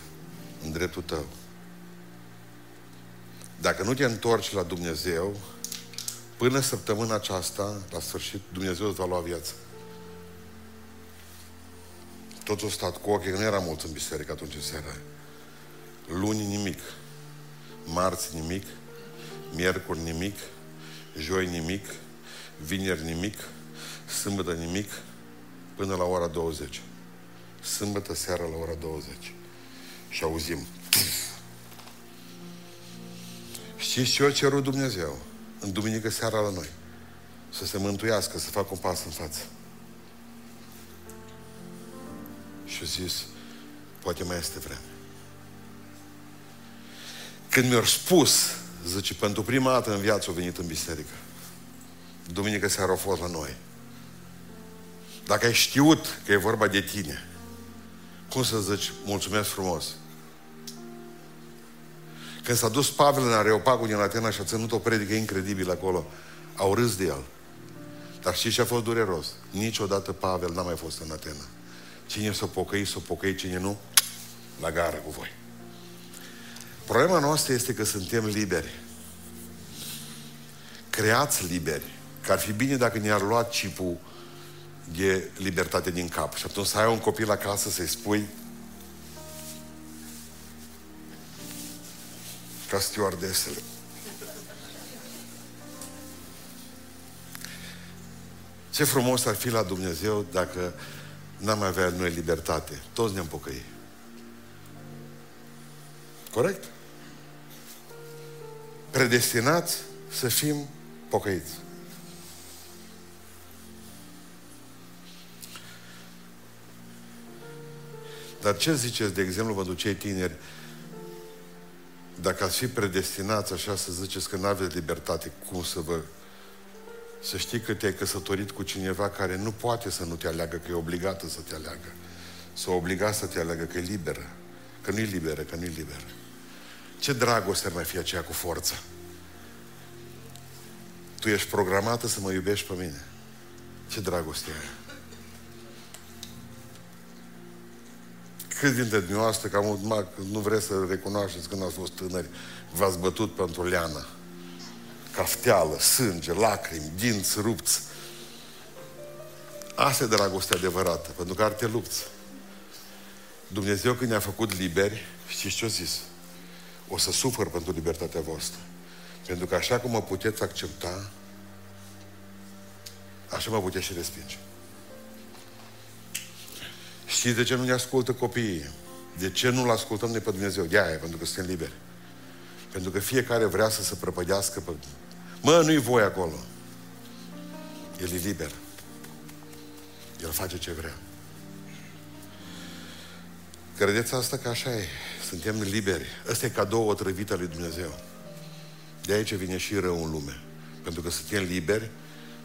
în dreptul tău. Dacă nu te întorci la Dumnezeu, până săptămâna aceasta, la sfârșit, Dumnezeu îți va lua viața. Toți au stat cu ochii, că nu era mulți în biserică atunci în seara Luni nimic, marți nimic, miercuri nimic, joi nimic, vineri nimic, sâmbătă nimic, până la ora 20. Sâmbătă seara la ora 20 și auzim. Știți ce a cerut Dumnezeu în duminică seara la noi? Să se mântuiască, să facă un pas în față. Și a zis, poate mai este vreme. Când mi-au spus, zice, pentru prima dată în viață au venit în biserică. Duminică seara au fost la noi. Dacă ai știut că e vorba de tine, cum să zici, mulțumesc frumos. Când s-a dus Pavel în Areopagul din Atena și a ținut o predică incredibilă acolo, au râs de el. Dar știți ce a fost dureros? Niciodată Pavel n-a mai fost în Atena. Cine s-a pocăit, s-a pocăit, cine nu, la gară cu voi. Problema noastră este că suntem liberi. Creați liberi. Că ar fi bine dacă ne-ar lua chipul de libertate din cap. Și atunci să ai un copil acasă să-i spui ca stewardesele. Ce frumos ar fi la Dumnezeu dacă n-am avea noi libertate. Toți ne-am pocăit. Corect? Predestinați să fim pocăiți. Dar ce ziceți, de exemplu, pentru cei tineri, dacă ați fi predestinați așa să ziceți că nu aveți libertate, cum să vă... Să știi că te-ai căsătorit cu cineva care nu poate să nu te aleagă, că e obligată să te aleagă. Să obliga să te aleagă, că e liberă. Că nu e liberă, că nu e liberă. Ce dragoste ar mai fi aceea cu forță? Tu ești programată să mă iubești pe mine. Ce dragoste e Cât dintre dumneavoastră, că nu vreți să recunoașteți când ați fost tânări, v-ați bătut pentru leană? Cafteală, sânge, lacrimi, dinți rupți. Asta e dragoste adevărată, pentru că ar te lupți. Dumnezeu când ne-a făcut liberi, știți ce a zis? O să sufăr pentru libertatea voastră. Pentru că așa cum mă puteți accepta, așa mă puteți și respinge. Știți de ce nu ne ascultă copiii? De ce nu-L ascultăm de pe Dumnezeu? De aia, pentru că suntem liberi. Pentru că fiecare vrea să se prăpădească pe... Mă, nu-i voi acolo. El e liber. El face ce vrea. Credeți asta că așa e? Suntem liberi. Ăsta e cadou otrăvit al lui Dumnezeu. De aici vine și rău în lume. Pentru că suntem liberi,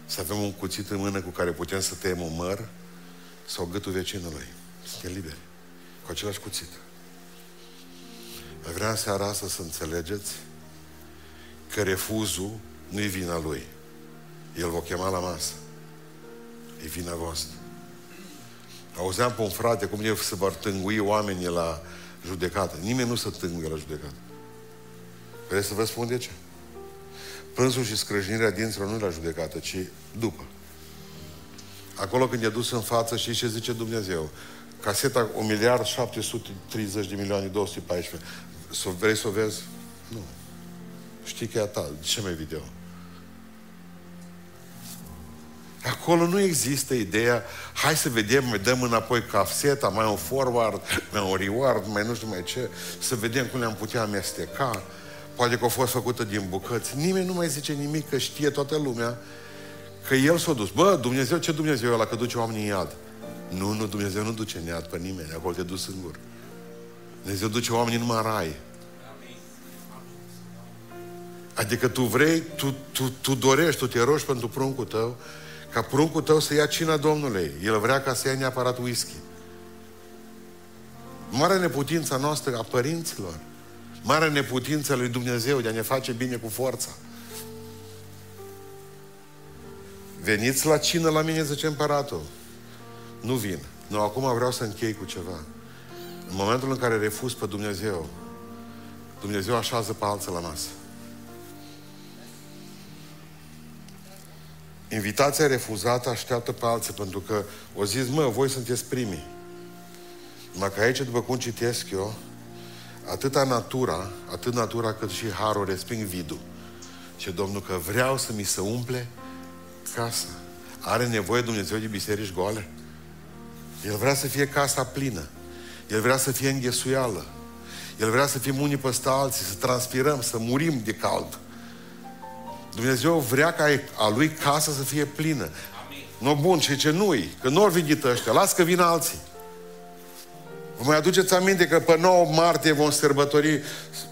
să avem un cuțit în mână cu care putem să tăiem un măr sau gâtul vecinului. Suntem liberi. Cu același cuțit. Vreau în seara asta să înțelegeți că refuzul nu e vina lui. El vă chema la masă. E vina voastră. Auzeam pe un frate cum e să vor tângui oamenii la judecată. Nimeni nu se tânguie la judecată. Vreți să vă spun de ce? Plânsul și scrâșnirea dinților nu la judecată, ci după. Acolo când e dus în față, și ce zice Dumnezeu? Caseta 1 miliard 730 de milioane 214. Să vrei să o vezi? Nu. Știi că e a ta. De ce mai video? Acolo nu există ideea, hai să vedem, mai dăm înapoi caseta, mai un forward, mai un reward, mai nu știu mai ce, să vedem cum le-am putea amesteca. Poate că a fost făcută din bucăți. Nimeni nu mai zice nimic, că știe toată lumea că El s-a dus. Bă, Dumnezeu, ce Dumnezeu e ăla că duce oamenii în iad? Nu, nu, Dumnezeu nu duce în iad pe nimeni, acolo te duci singur. Dumnezeu duce oamenii numai în rai. Adică tu vrei, tu, tu, tu dorești, tu te rogi pentru pruncul tău, ca pruncul tău să ia cina Domnului. El vrea ca să ia neapărat whisky. Mare neputința noastră a părinților. Mare neputință lui Dumnezeu de a ne face bine cu forța. Veniți la cină la mine, zice împăratul. Nu vin. Nu, acum vreau să închei cu ceva. În momentul în care refuz pe Dumnezeu, Dumnezeu așează pe alții la masă. Invitația refuzată așteaptă pe alții, pentru că o zis, mă, voi sunteți primii. Numai că aici, după cum citesc eu, atâta natura, atât natura cât și harul resping vidul. Ce Domnul că vreau să mi se umple casa. Are nevoie Dumnezeu de biserici goale? El vrea să fie casa plină. El vrea să fie înghesuială. El vrea să fim unii peste alții, să transpirăm, să murim de cald. Dumnezeu vrea ca a lui casa să fie plină. Amin. Nu bun, și ce nu-i, că nu ori venit ăștia, las că vin alții. Vă mai aduceți aminte că pe 9 martie vom sărbători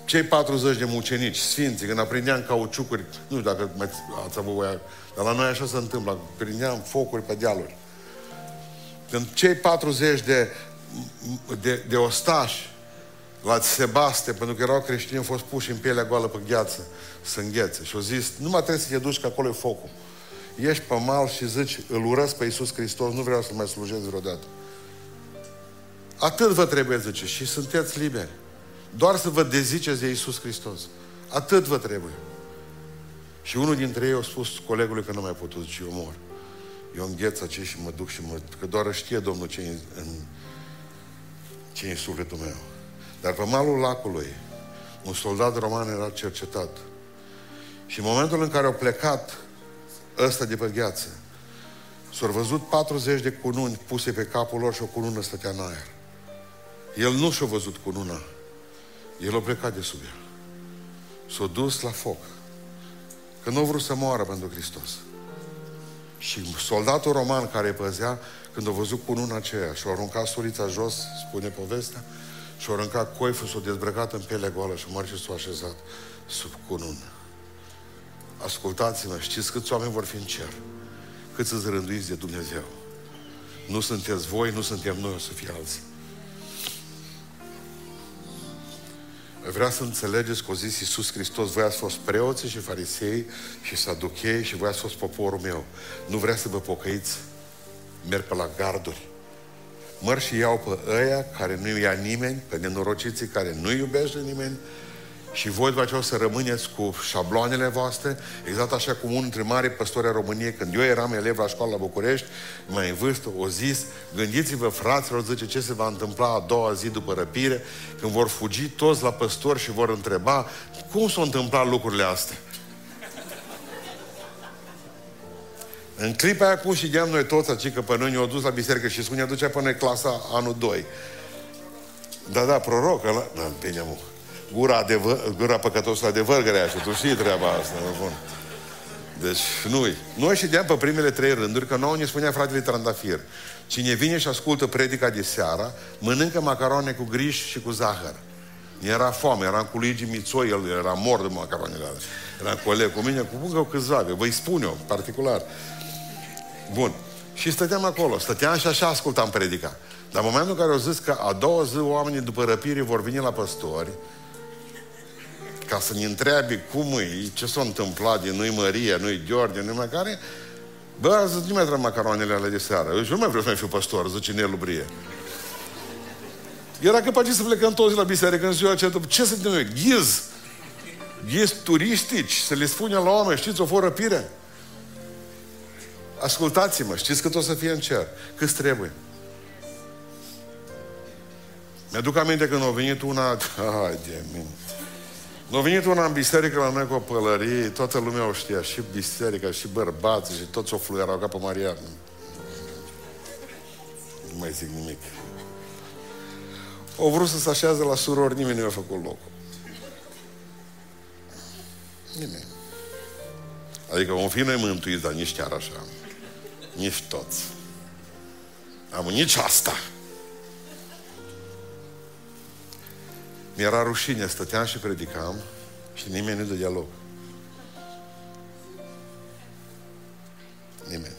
cei 40 de mucenici, sfinții, când aprindeam cauciucuri, nu știu dacă mai ați avut voia, dar la noi așa se întâmplă, prindeam focuri pe dealuri. Când cei 40 de, de, de ostași la Sebaste, pentru că erau creștini, au fost puși în pielea goală pe gheață, să înghețe. Și au zis, nu mai trebuie să te duci, că acolo e focul. Ești pe mal și zici, îl urăsc pe Iisus Hristos, nu vreau să mai slujesc vreodată. Atât vă trebuie, zice, și sunteți liberi. Doar să vă deziceți de Iisus Hristos. Atât vă trebuie. Și unul dintre ei a spus colegului că nu mai putut, și eu mor. Eu îngheț ce și mă duc și mă... Că doar știe Domnul ce în, în, ce în sufletul meu. Dar pe malul lacului, un soldat roman era cercetat. Și în momentul în care au plecat ăsta de pe gheață, s-au văzut 40 de cununi puse pe capul lor și o cunună stătea în aer. El nu și-a văzut cununa. El a plecat de sub el. S-a dus la foc. Că nu a vrut să moară pentru Hristos. Și soldatul roman care îi păzea, când a văzut cu luna aceea și a aruncat surița jos, spune povestea, și a aruncat coiful, s-a dezbrăcat în piele goală și mărge s-a așezat sub cunună. Ascultați-mă, știți câți oameni vor fi în cer? Cât să rânduiți de Dumnezeu? Nu sunteți voi, nu suntem noi, o să fie alții. Vrea să înțelegeți că o zis Iisus Hristos, voi ați fost preoții și farisei și saduchei și voi ați fost poporul meu. Nu vrea să vă pocăiți? Merg pe la garduri. Măr și iau pe ăia care nu ia nimeni, pe nenorociții care nu iubește nimeni, și voi după aceea o să rămâneți cu șabloanele voastre, exact așa cum unul dintre mari păstori a României, când eu eram elev la școală la București, mai în vârstă, o zis, gândiți-vă, fraților, zice, ce se va întâmpla a doua zi după răpire, când vor fugi toți la păstori și vor întreba, cum s-au întâmplat lucrurile astea? În clipa aia cum știam noi toți, aici, că pe noi ne-au dus la biserică și spunea, ducea pe noi clasa anul 2. Da, da, proroc, ăla... Da, bine, mă gura, adevăr, gura păcătosului adevăr grea și tu știi treaba asta. Bun. Deci, nu Noi știam pe primele trei rânduri că nouă ne spunea fratele Trandafir. Cine vine și ascultă predica de seara, mănâncă macaroane cu griș și cu zahăr. Era foame, eram cu Luigi Mițoi, el era mor de macaroanele alea. Era coleg cu mine, cu încă câțiva, vă-i spun eu, particular. Bun. Și stăteam acolo, stăteam și așa ascultam predica. Dar în momentul în care au zis că a doua zi oamenii după răpire vor veni la păstori, ca să ne întreabe cum e, ce s-a întâmplat de nu-i Maria, nu-i Gheorghe, nu mai care, bă, zice, nu mai trebuie macaroanele alea de seară. Eu nu mai vreau să mai fiu pastor, zice Nelu Brie. Era capabil să plecăm toți la biserică în ziua aceea. Ce să noi? Ghiz! Ghiz turistici, să le spunem la oameni, știți, o fără răpire. Ascultați-mă, știți cât o să fie în cer? Cât trebuie? Mi-aduc aminte când a venit una... Hai de mine. Nu a venit una în biserică la noi cu o pălărie, toată lumea o știa, și biserica, și bărbații, și toți o fluierau ca pe Maria. Nu mai zic nimic. Au vrut să se așează la surori, nimeni nu i-a făcut locul. Nimeni. Adică vom fi noi mântuiți, dar nici chiar așa. Nici toți. Am nici asta. Mi-era rușine, stăteam și predicam și nimeni nu dădea loc. Nimeni.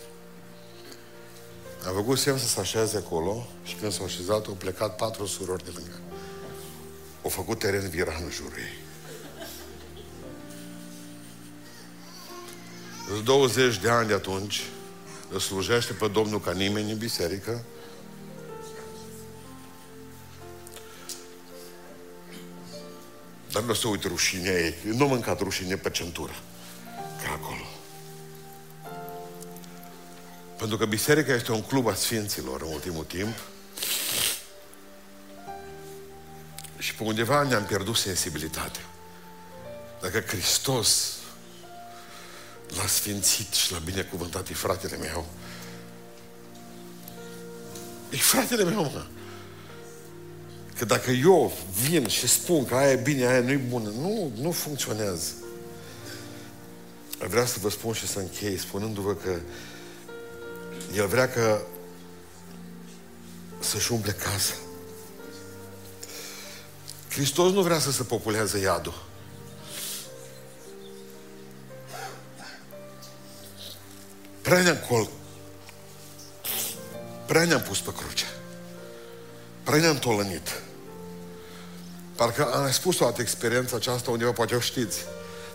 Am făcut semn să se așeze acolo și când s-au așezat, au plecat patru surori de lângă. Au făcut teren viran în jurul ei. 20 de ani de atunci, îl slujește pe Domnul ca nimeni în biserică, Dar nu o să uit rușinea ei. Eu nu am mâncat rușine pe centură. Ca acolo. Pentru că biserica este un club a sfinților în ultimul timp. Și pe undeva ne-am pierdut sensibilitatea. Dacă Hristos l-a sfințit și l-a binecuvântat, e fratele meu. E fratele meu, mă. Că dacă eu vin și spun că aia e bine, aia nu e bună, nu, nu funcționează. Vreau să vă spun și să închei spunându-vă că El vrea că să-și umple casa. Hristos nu vrea să se populează iadul. Prea ne-am col... Prea ne-am pus pe cruce. Prea ne-am tolănit. Parcă am spus toată experiența aceasta undeva, poate o știți.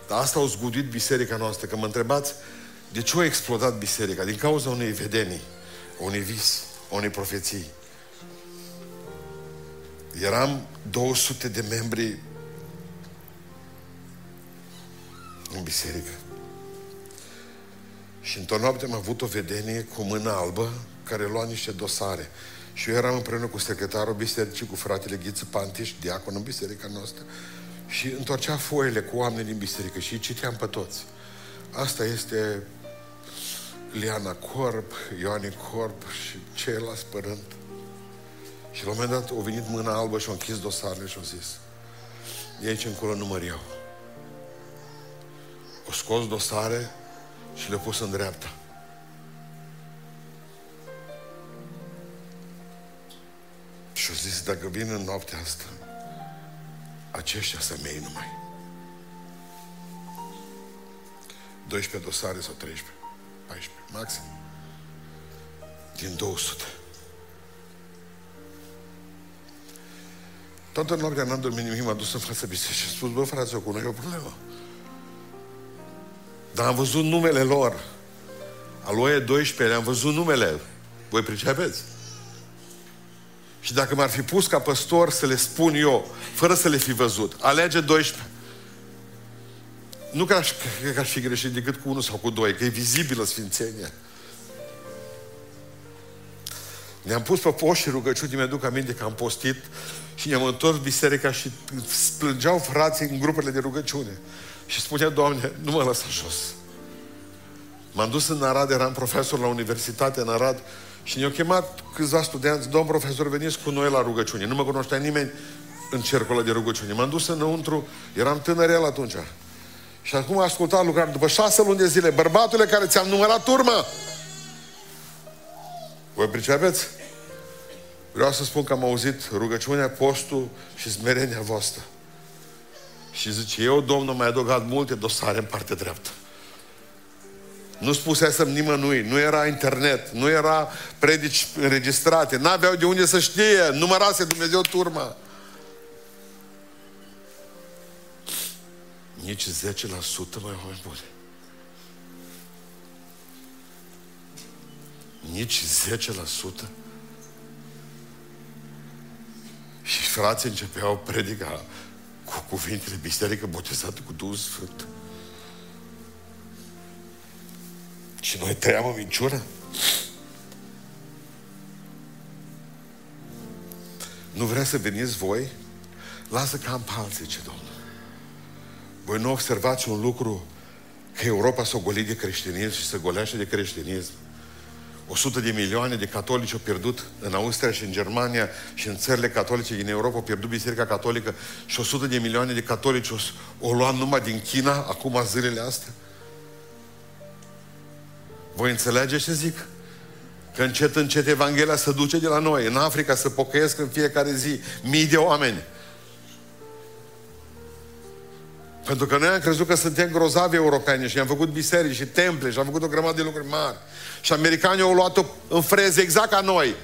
Dar asta au zgudit biserica noastră. Că mă întrebați de ce a explodat biserica? Din cauza unei vedenii, unui vis, unei profeții. Eram 200 de membri în biserică. Și într-o noapte am avut o vedenie cu mână albă care lua niște dosare. Și eu eram împreună cu secretarul bisericii, cu fratele Ghiță Pantiș, diacon în biserica noastră, și întorcea foile cu oameni din biserică și îi citeam pe toți. Asta este Liana Corp, Ioani Corp și ceilalți părânt. Și la un moment dat a venit mâna albă și a închis dosarele și a zis de aici încolo nu mă iau. O scos dosare și le-a pus în dreapta. Și-a zis, dacă vin în noaptea asta, aceștia să mei numai. 12 dosare sau 13, 14, maxim. Din 200. Toată noaptea n-am dormit nimic, m-am dus în fața bisericii și a spus, bă, frate, cu noi e o problemă. Dar am văzut numele lor. Aloe 12, am văzut numele. Voi pricepeți? Și dacă m-ar fi pus ca păstor să le spun eu, fără să le fi văzut, alege 12. Nu că aș, că aș fi greșit decât cu unul sau cu doi, că e vizibilă Sfințenia. Ne-am pus pe poș și rugăciuni, mi-aduc aminte că am postit și ne-am întors biserica și plângeau frații în grupurile de rugăciune. Și spunea, Doamne, nu mă lăsa jos. M-am dus în Arad, eram profesor la universitate în Arad și ne-au chemat câțiva studenți, domn profesor, veniți cu noi la rugăciune. Nu mă cunoștea nimeni în cercul de rugăciune. M-am dus înăuntru, eram tânăr el atunci. Și acum ascultat lucrare, după șase luni de zile, bărbatule care ți-am numărat urmă, voi pricepeți? Vreau să spun că am auzit rugăciunea, postul și smerenia voastră. Și zice, eu, Domnul, mai adăugat multe dosare în partea dreaptă. Nu spusesem nimănui, nu era internet, nu era predici înregistrate, n-aveau de unde să știe, numărase Dumnezeu turma. Nici 10% mai mai bune. Nici 10%. Și frații începeau predica cu cuvintele biserică botezată cu Duhul Sfânt. Și noi tăiam o minciună. Nu vrea să veniți voi? Lasă cam pe alții, ce Domnul. Voi nu observați un lucru că Europa s-a golit de creștinism și se golește de creștinism. 100 de milioane de catolici au pierdut în Austria și în Germania și în țările catolice din Europa au pierdut Biserica Catolică și 100 de milioane de catolici o, o luat numai din China acum zilele astea. Voi înțelegeți ce zic? Că încet, încet Evanghelia se duce de la noi. În Africa să pocăiesc în fiecare zi mii de oameni. Pentru că noi am crezut că suntem grozavi europeni și am făcut biserici și temple și am făcut o grămadă de lucruri mari. Și americanii au luat-o în freze exact ca noi.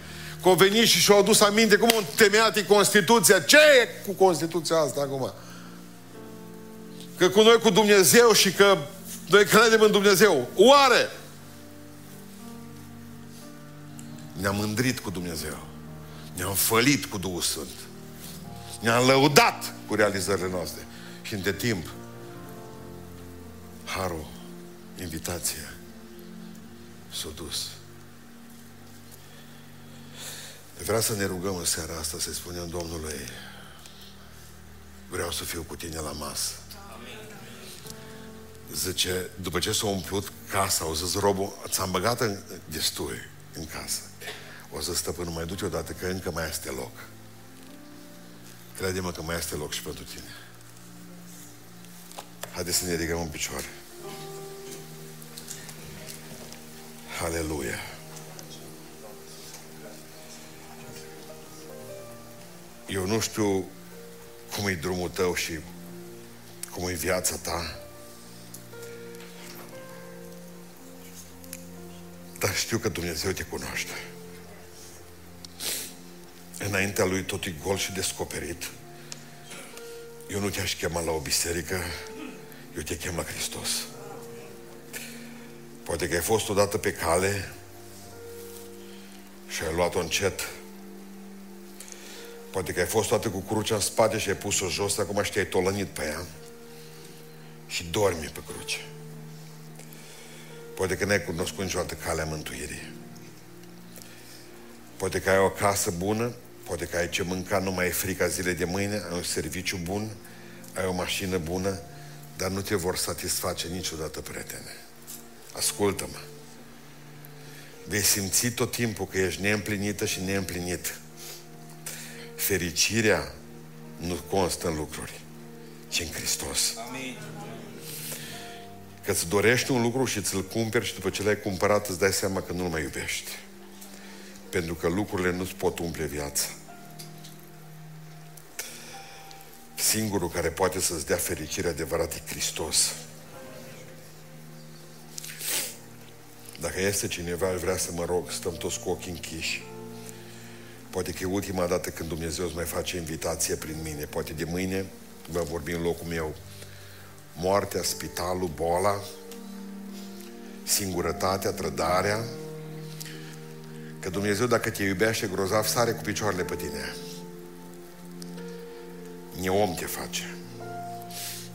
Că au venit și și-au adus aminte cum un temeiat Constituția. Ce e cu Constituția asta acum? Că cu noi cu Dumnezeu și că noi credem în Dumnezeu. Oare? Ne-am mândrit cu Dumnezeu. Ne-am fălit cu Duhul Sfânt. Ne-am lăudat cu realizările noastre. Și între timp, harul, invitația, s-a dus. Vreau să ne rugăm în seara asta să spunem Domnului, vreau să fiu cu tine la masă. Zice, după ce s-a umplut casa, au zis robul, ți-am băgat în destui în casă. O să stăpânul mai duce odată că încă mai este loc. Crede-mă că mai este loc și pentru tine. Haideți să ne ridicăm în picioare. Aleluia. Eu nu știu cum e drumul tău și cum e viața ta. Dar știu că Dumnezeu te cunoaște. Înaintea Lui tot e gol și descoperit. Eu nu te-aș chema la o biserică, eu te chem la Hristos. Poate că ai fost odată pe cale și ai luat-o încet. Poate că ai fost toată cu crucea în spate și ai pus-o jos, acum și te-ai tolănit pe ea și dormi pe cruce. Poate că n-ai cunoscut niciodată calea mântuirii. Poate că ai o casă bună, poate că ai ce mânca, nu mai e frica zile de mâine, ai un serviciu bun, ai o mașină bună, dar nu te vor satisface niciodată, prietene. Ascultă-mă. Vei simți tot timpul că ești neîmplinită și neîmplinit. Fericirea nu constă în lucruri, ci în Hristos. Amin. Că îți dorești un lucru și ți-l cumperi și după ce l-ai cumpărat îți dai seama că nu-l mai iubești. Pentru că lucrurile nu-ți pot umple viața. Singurul care poate să-ți dea fericire adevărat e Hristos. Dacă este cineva, vrea să mă rog, stăm toți cu ochii închiși. Poate că e ultima dată când Dumnezeu îți mai face invitație prin mine. Poate de mâine va vorbi în locul meu. Moartea, spitalul, boala, singurătatea, trădarea. Că Dumnezeu, dacă te iubește grozav, sare cu picioarele pe tine. E om te face.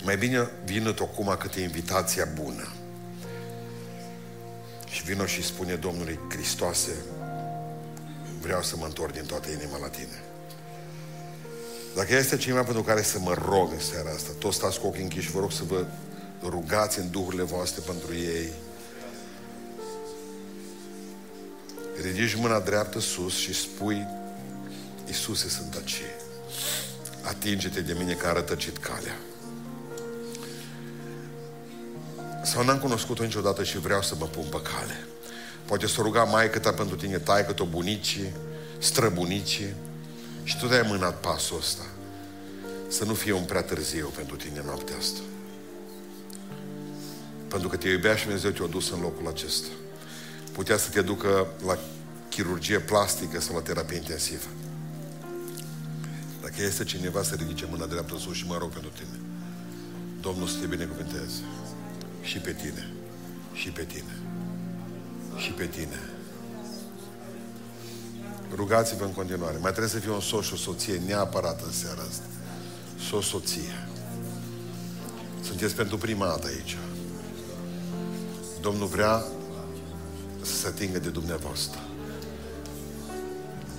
Mai bine vină tu acum cât e invitația bună. Și vină și spune Domnului Hristoase, vreau să mă întorc din toată inima la tine. Dacă este cineva pentru care să mă rog în seara asta, toți stați cu ochii închiși, vă rog să vă rugați în duhurile voastre pentru ei. Ridici mâna dreaptă sus și spui, Iisuse, sunt aici. Atinge-te de mine că a rătăcit calea. Sau n-am cunoscut-o niciodată și vreau să mă pun pe cale. Poate să ruga mai ta pentru tine, taică o bunicii, străbunicii și tu ai mânat pasul ăsta. Să nu fie un prea târziu pentru tine noaptea asta. Pentru că te iubea și Dumnezeu te-a dus în locul acesta. Putea să te ducă la chirurgie plastică sau la terapie intensivă. Dacă este cineva să ridice mâna dreaptă sus și mă rog pentru tine. Domnul să te binecuvânteze. Și pe tine. Și pe tine. Și pe tine. Rugați-vă în continuare. Mai trebuie să fie un soț și o soție neapărat în seara asta. Și o soție. Sunteți pentru prima dată aici. Domnul vrea să se atingă de dumneavoastră.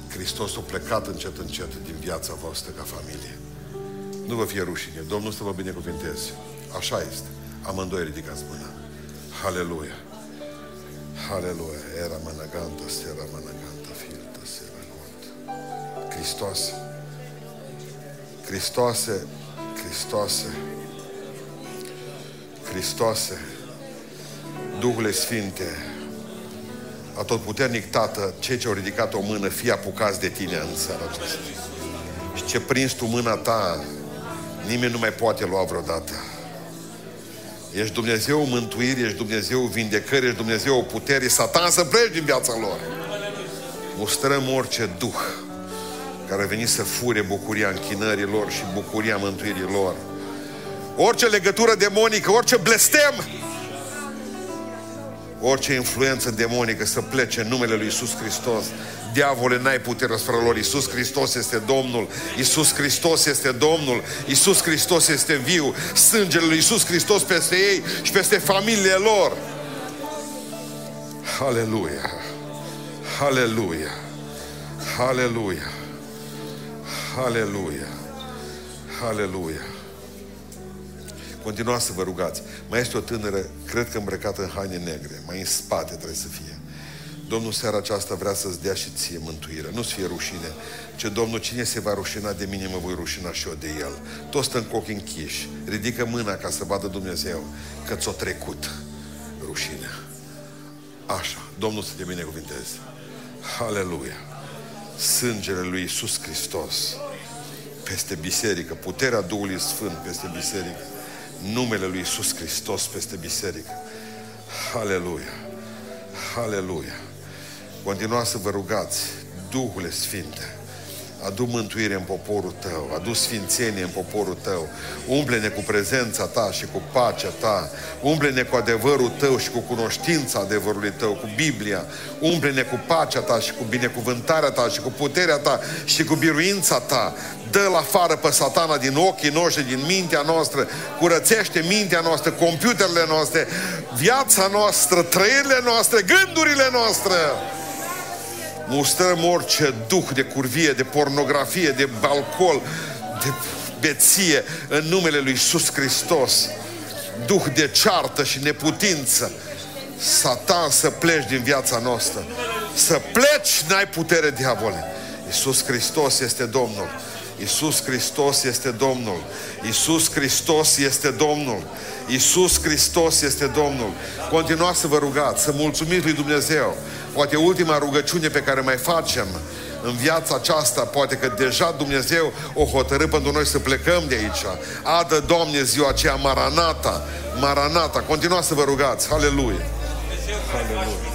Hristos a plecat încet, încet din viața voastră ca familie. Nu vă fie rușine. Domnul să vă binecuvinteze. Așa este. Amândoi ridicați mâna. Haleluia. Haleluia. Era managanta, sera managanta, filta, sera gont. Hristoase. Hristoase. Hristoase. Hristoase. Duhule Sfinte, atotputernic Tată, cei ce au ridicat o mână, fie apucați de tine în seara aceasta. Și ce prins tu mâna ta, nimeni nu mai poate lua vreodată. Ești Dumnezeu mântuiri, ești Dumnezeu vindecări, ești Dumnezeu putere, Satan să pleci din viața lor. Mustrăm orice duh care a venit să fure bucuria închinării lor și bucuria mântuirii lor. Orice legătură demonică, orice blestem, orice influență demonică să plece în numele Lui Isus Hristos. Diavole, n-ai putere asupra lor. Isus Hristos este Domnul. Isus Hristos este Domnul. Isus Hristos este viu. Sângele lui Isus Hristos peste ei și peste familiile lor. Aleluia! Aleluia! Aleluia! Aleluia! Aleluia! Continuați să vă rugați. Mai este o tânără, cred că îmbrăcată în haine negre. Mai în spate trebuie să fie. Domnul seara aceasta vrea să-ți dea și ție mântuire. Nu-ți fie rușine. Ce Domnul, cine se va rușina de mine, mă voi rușina și eu de el. Toți stăm cu ochii închiși. Ridică mâna ca să vadă Dumnezeu că ți-o trecut rușinea. Așa. Domnul să te binecuvinteze. Aleluia. Sângele lui Iisus Hristos peste biserică, puterea Duhului Sfânt peste biserică, numele lui Iisus Hristos peste biserică. Aleluia! Aleluia! Continuați să vă rugați, Duhule Sfinte, adu mântuire în poporul tău, adu sfințenie în poporul tău, umple-ne cu prezența ta și cu pacea ta, umple-ne cu adevărul tău și cu cunoștința adevărului tău, cu Biblia, umple-ne cu pacea ta și cu binecuvântarea ta și cu puterea ta și cu biruința ta, dă la afară pe satana din ochii noștri, din mintea noastră, curățește mintea noastră, computerele noastre, viața noastră, trăirile noastre, gândurile noastre. Mustrăm orice duh de curvie, de pornografie, de alcool, de beție în numele lui Iisus Hristos. Duh de ceartă și neputință. Satan să pleci din viața noastră. Să pleci, n-ai putere, diavole. Iisus Hristos este Domnul. Iisus Hristos este Domnul. Iisus Hristos este Domnul. Iisus Hristos este Domnul. Continuați să vă rugați, să mulțumiți lui Dumnezeu. Poate ultima rugăciune pe care mai facem în viața aceasta, poate că deja Dumnezeu o hotărâ pentru noi să plecăm de aici. Adă, Doamne, ziua aceea Maranata, Maranata. Continuați să vă rugați. Aleluia. Aleluia.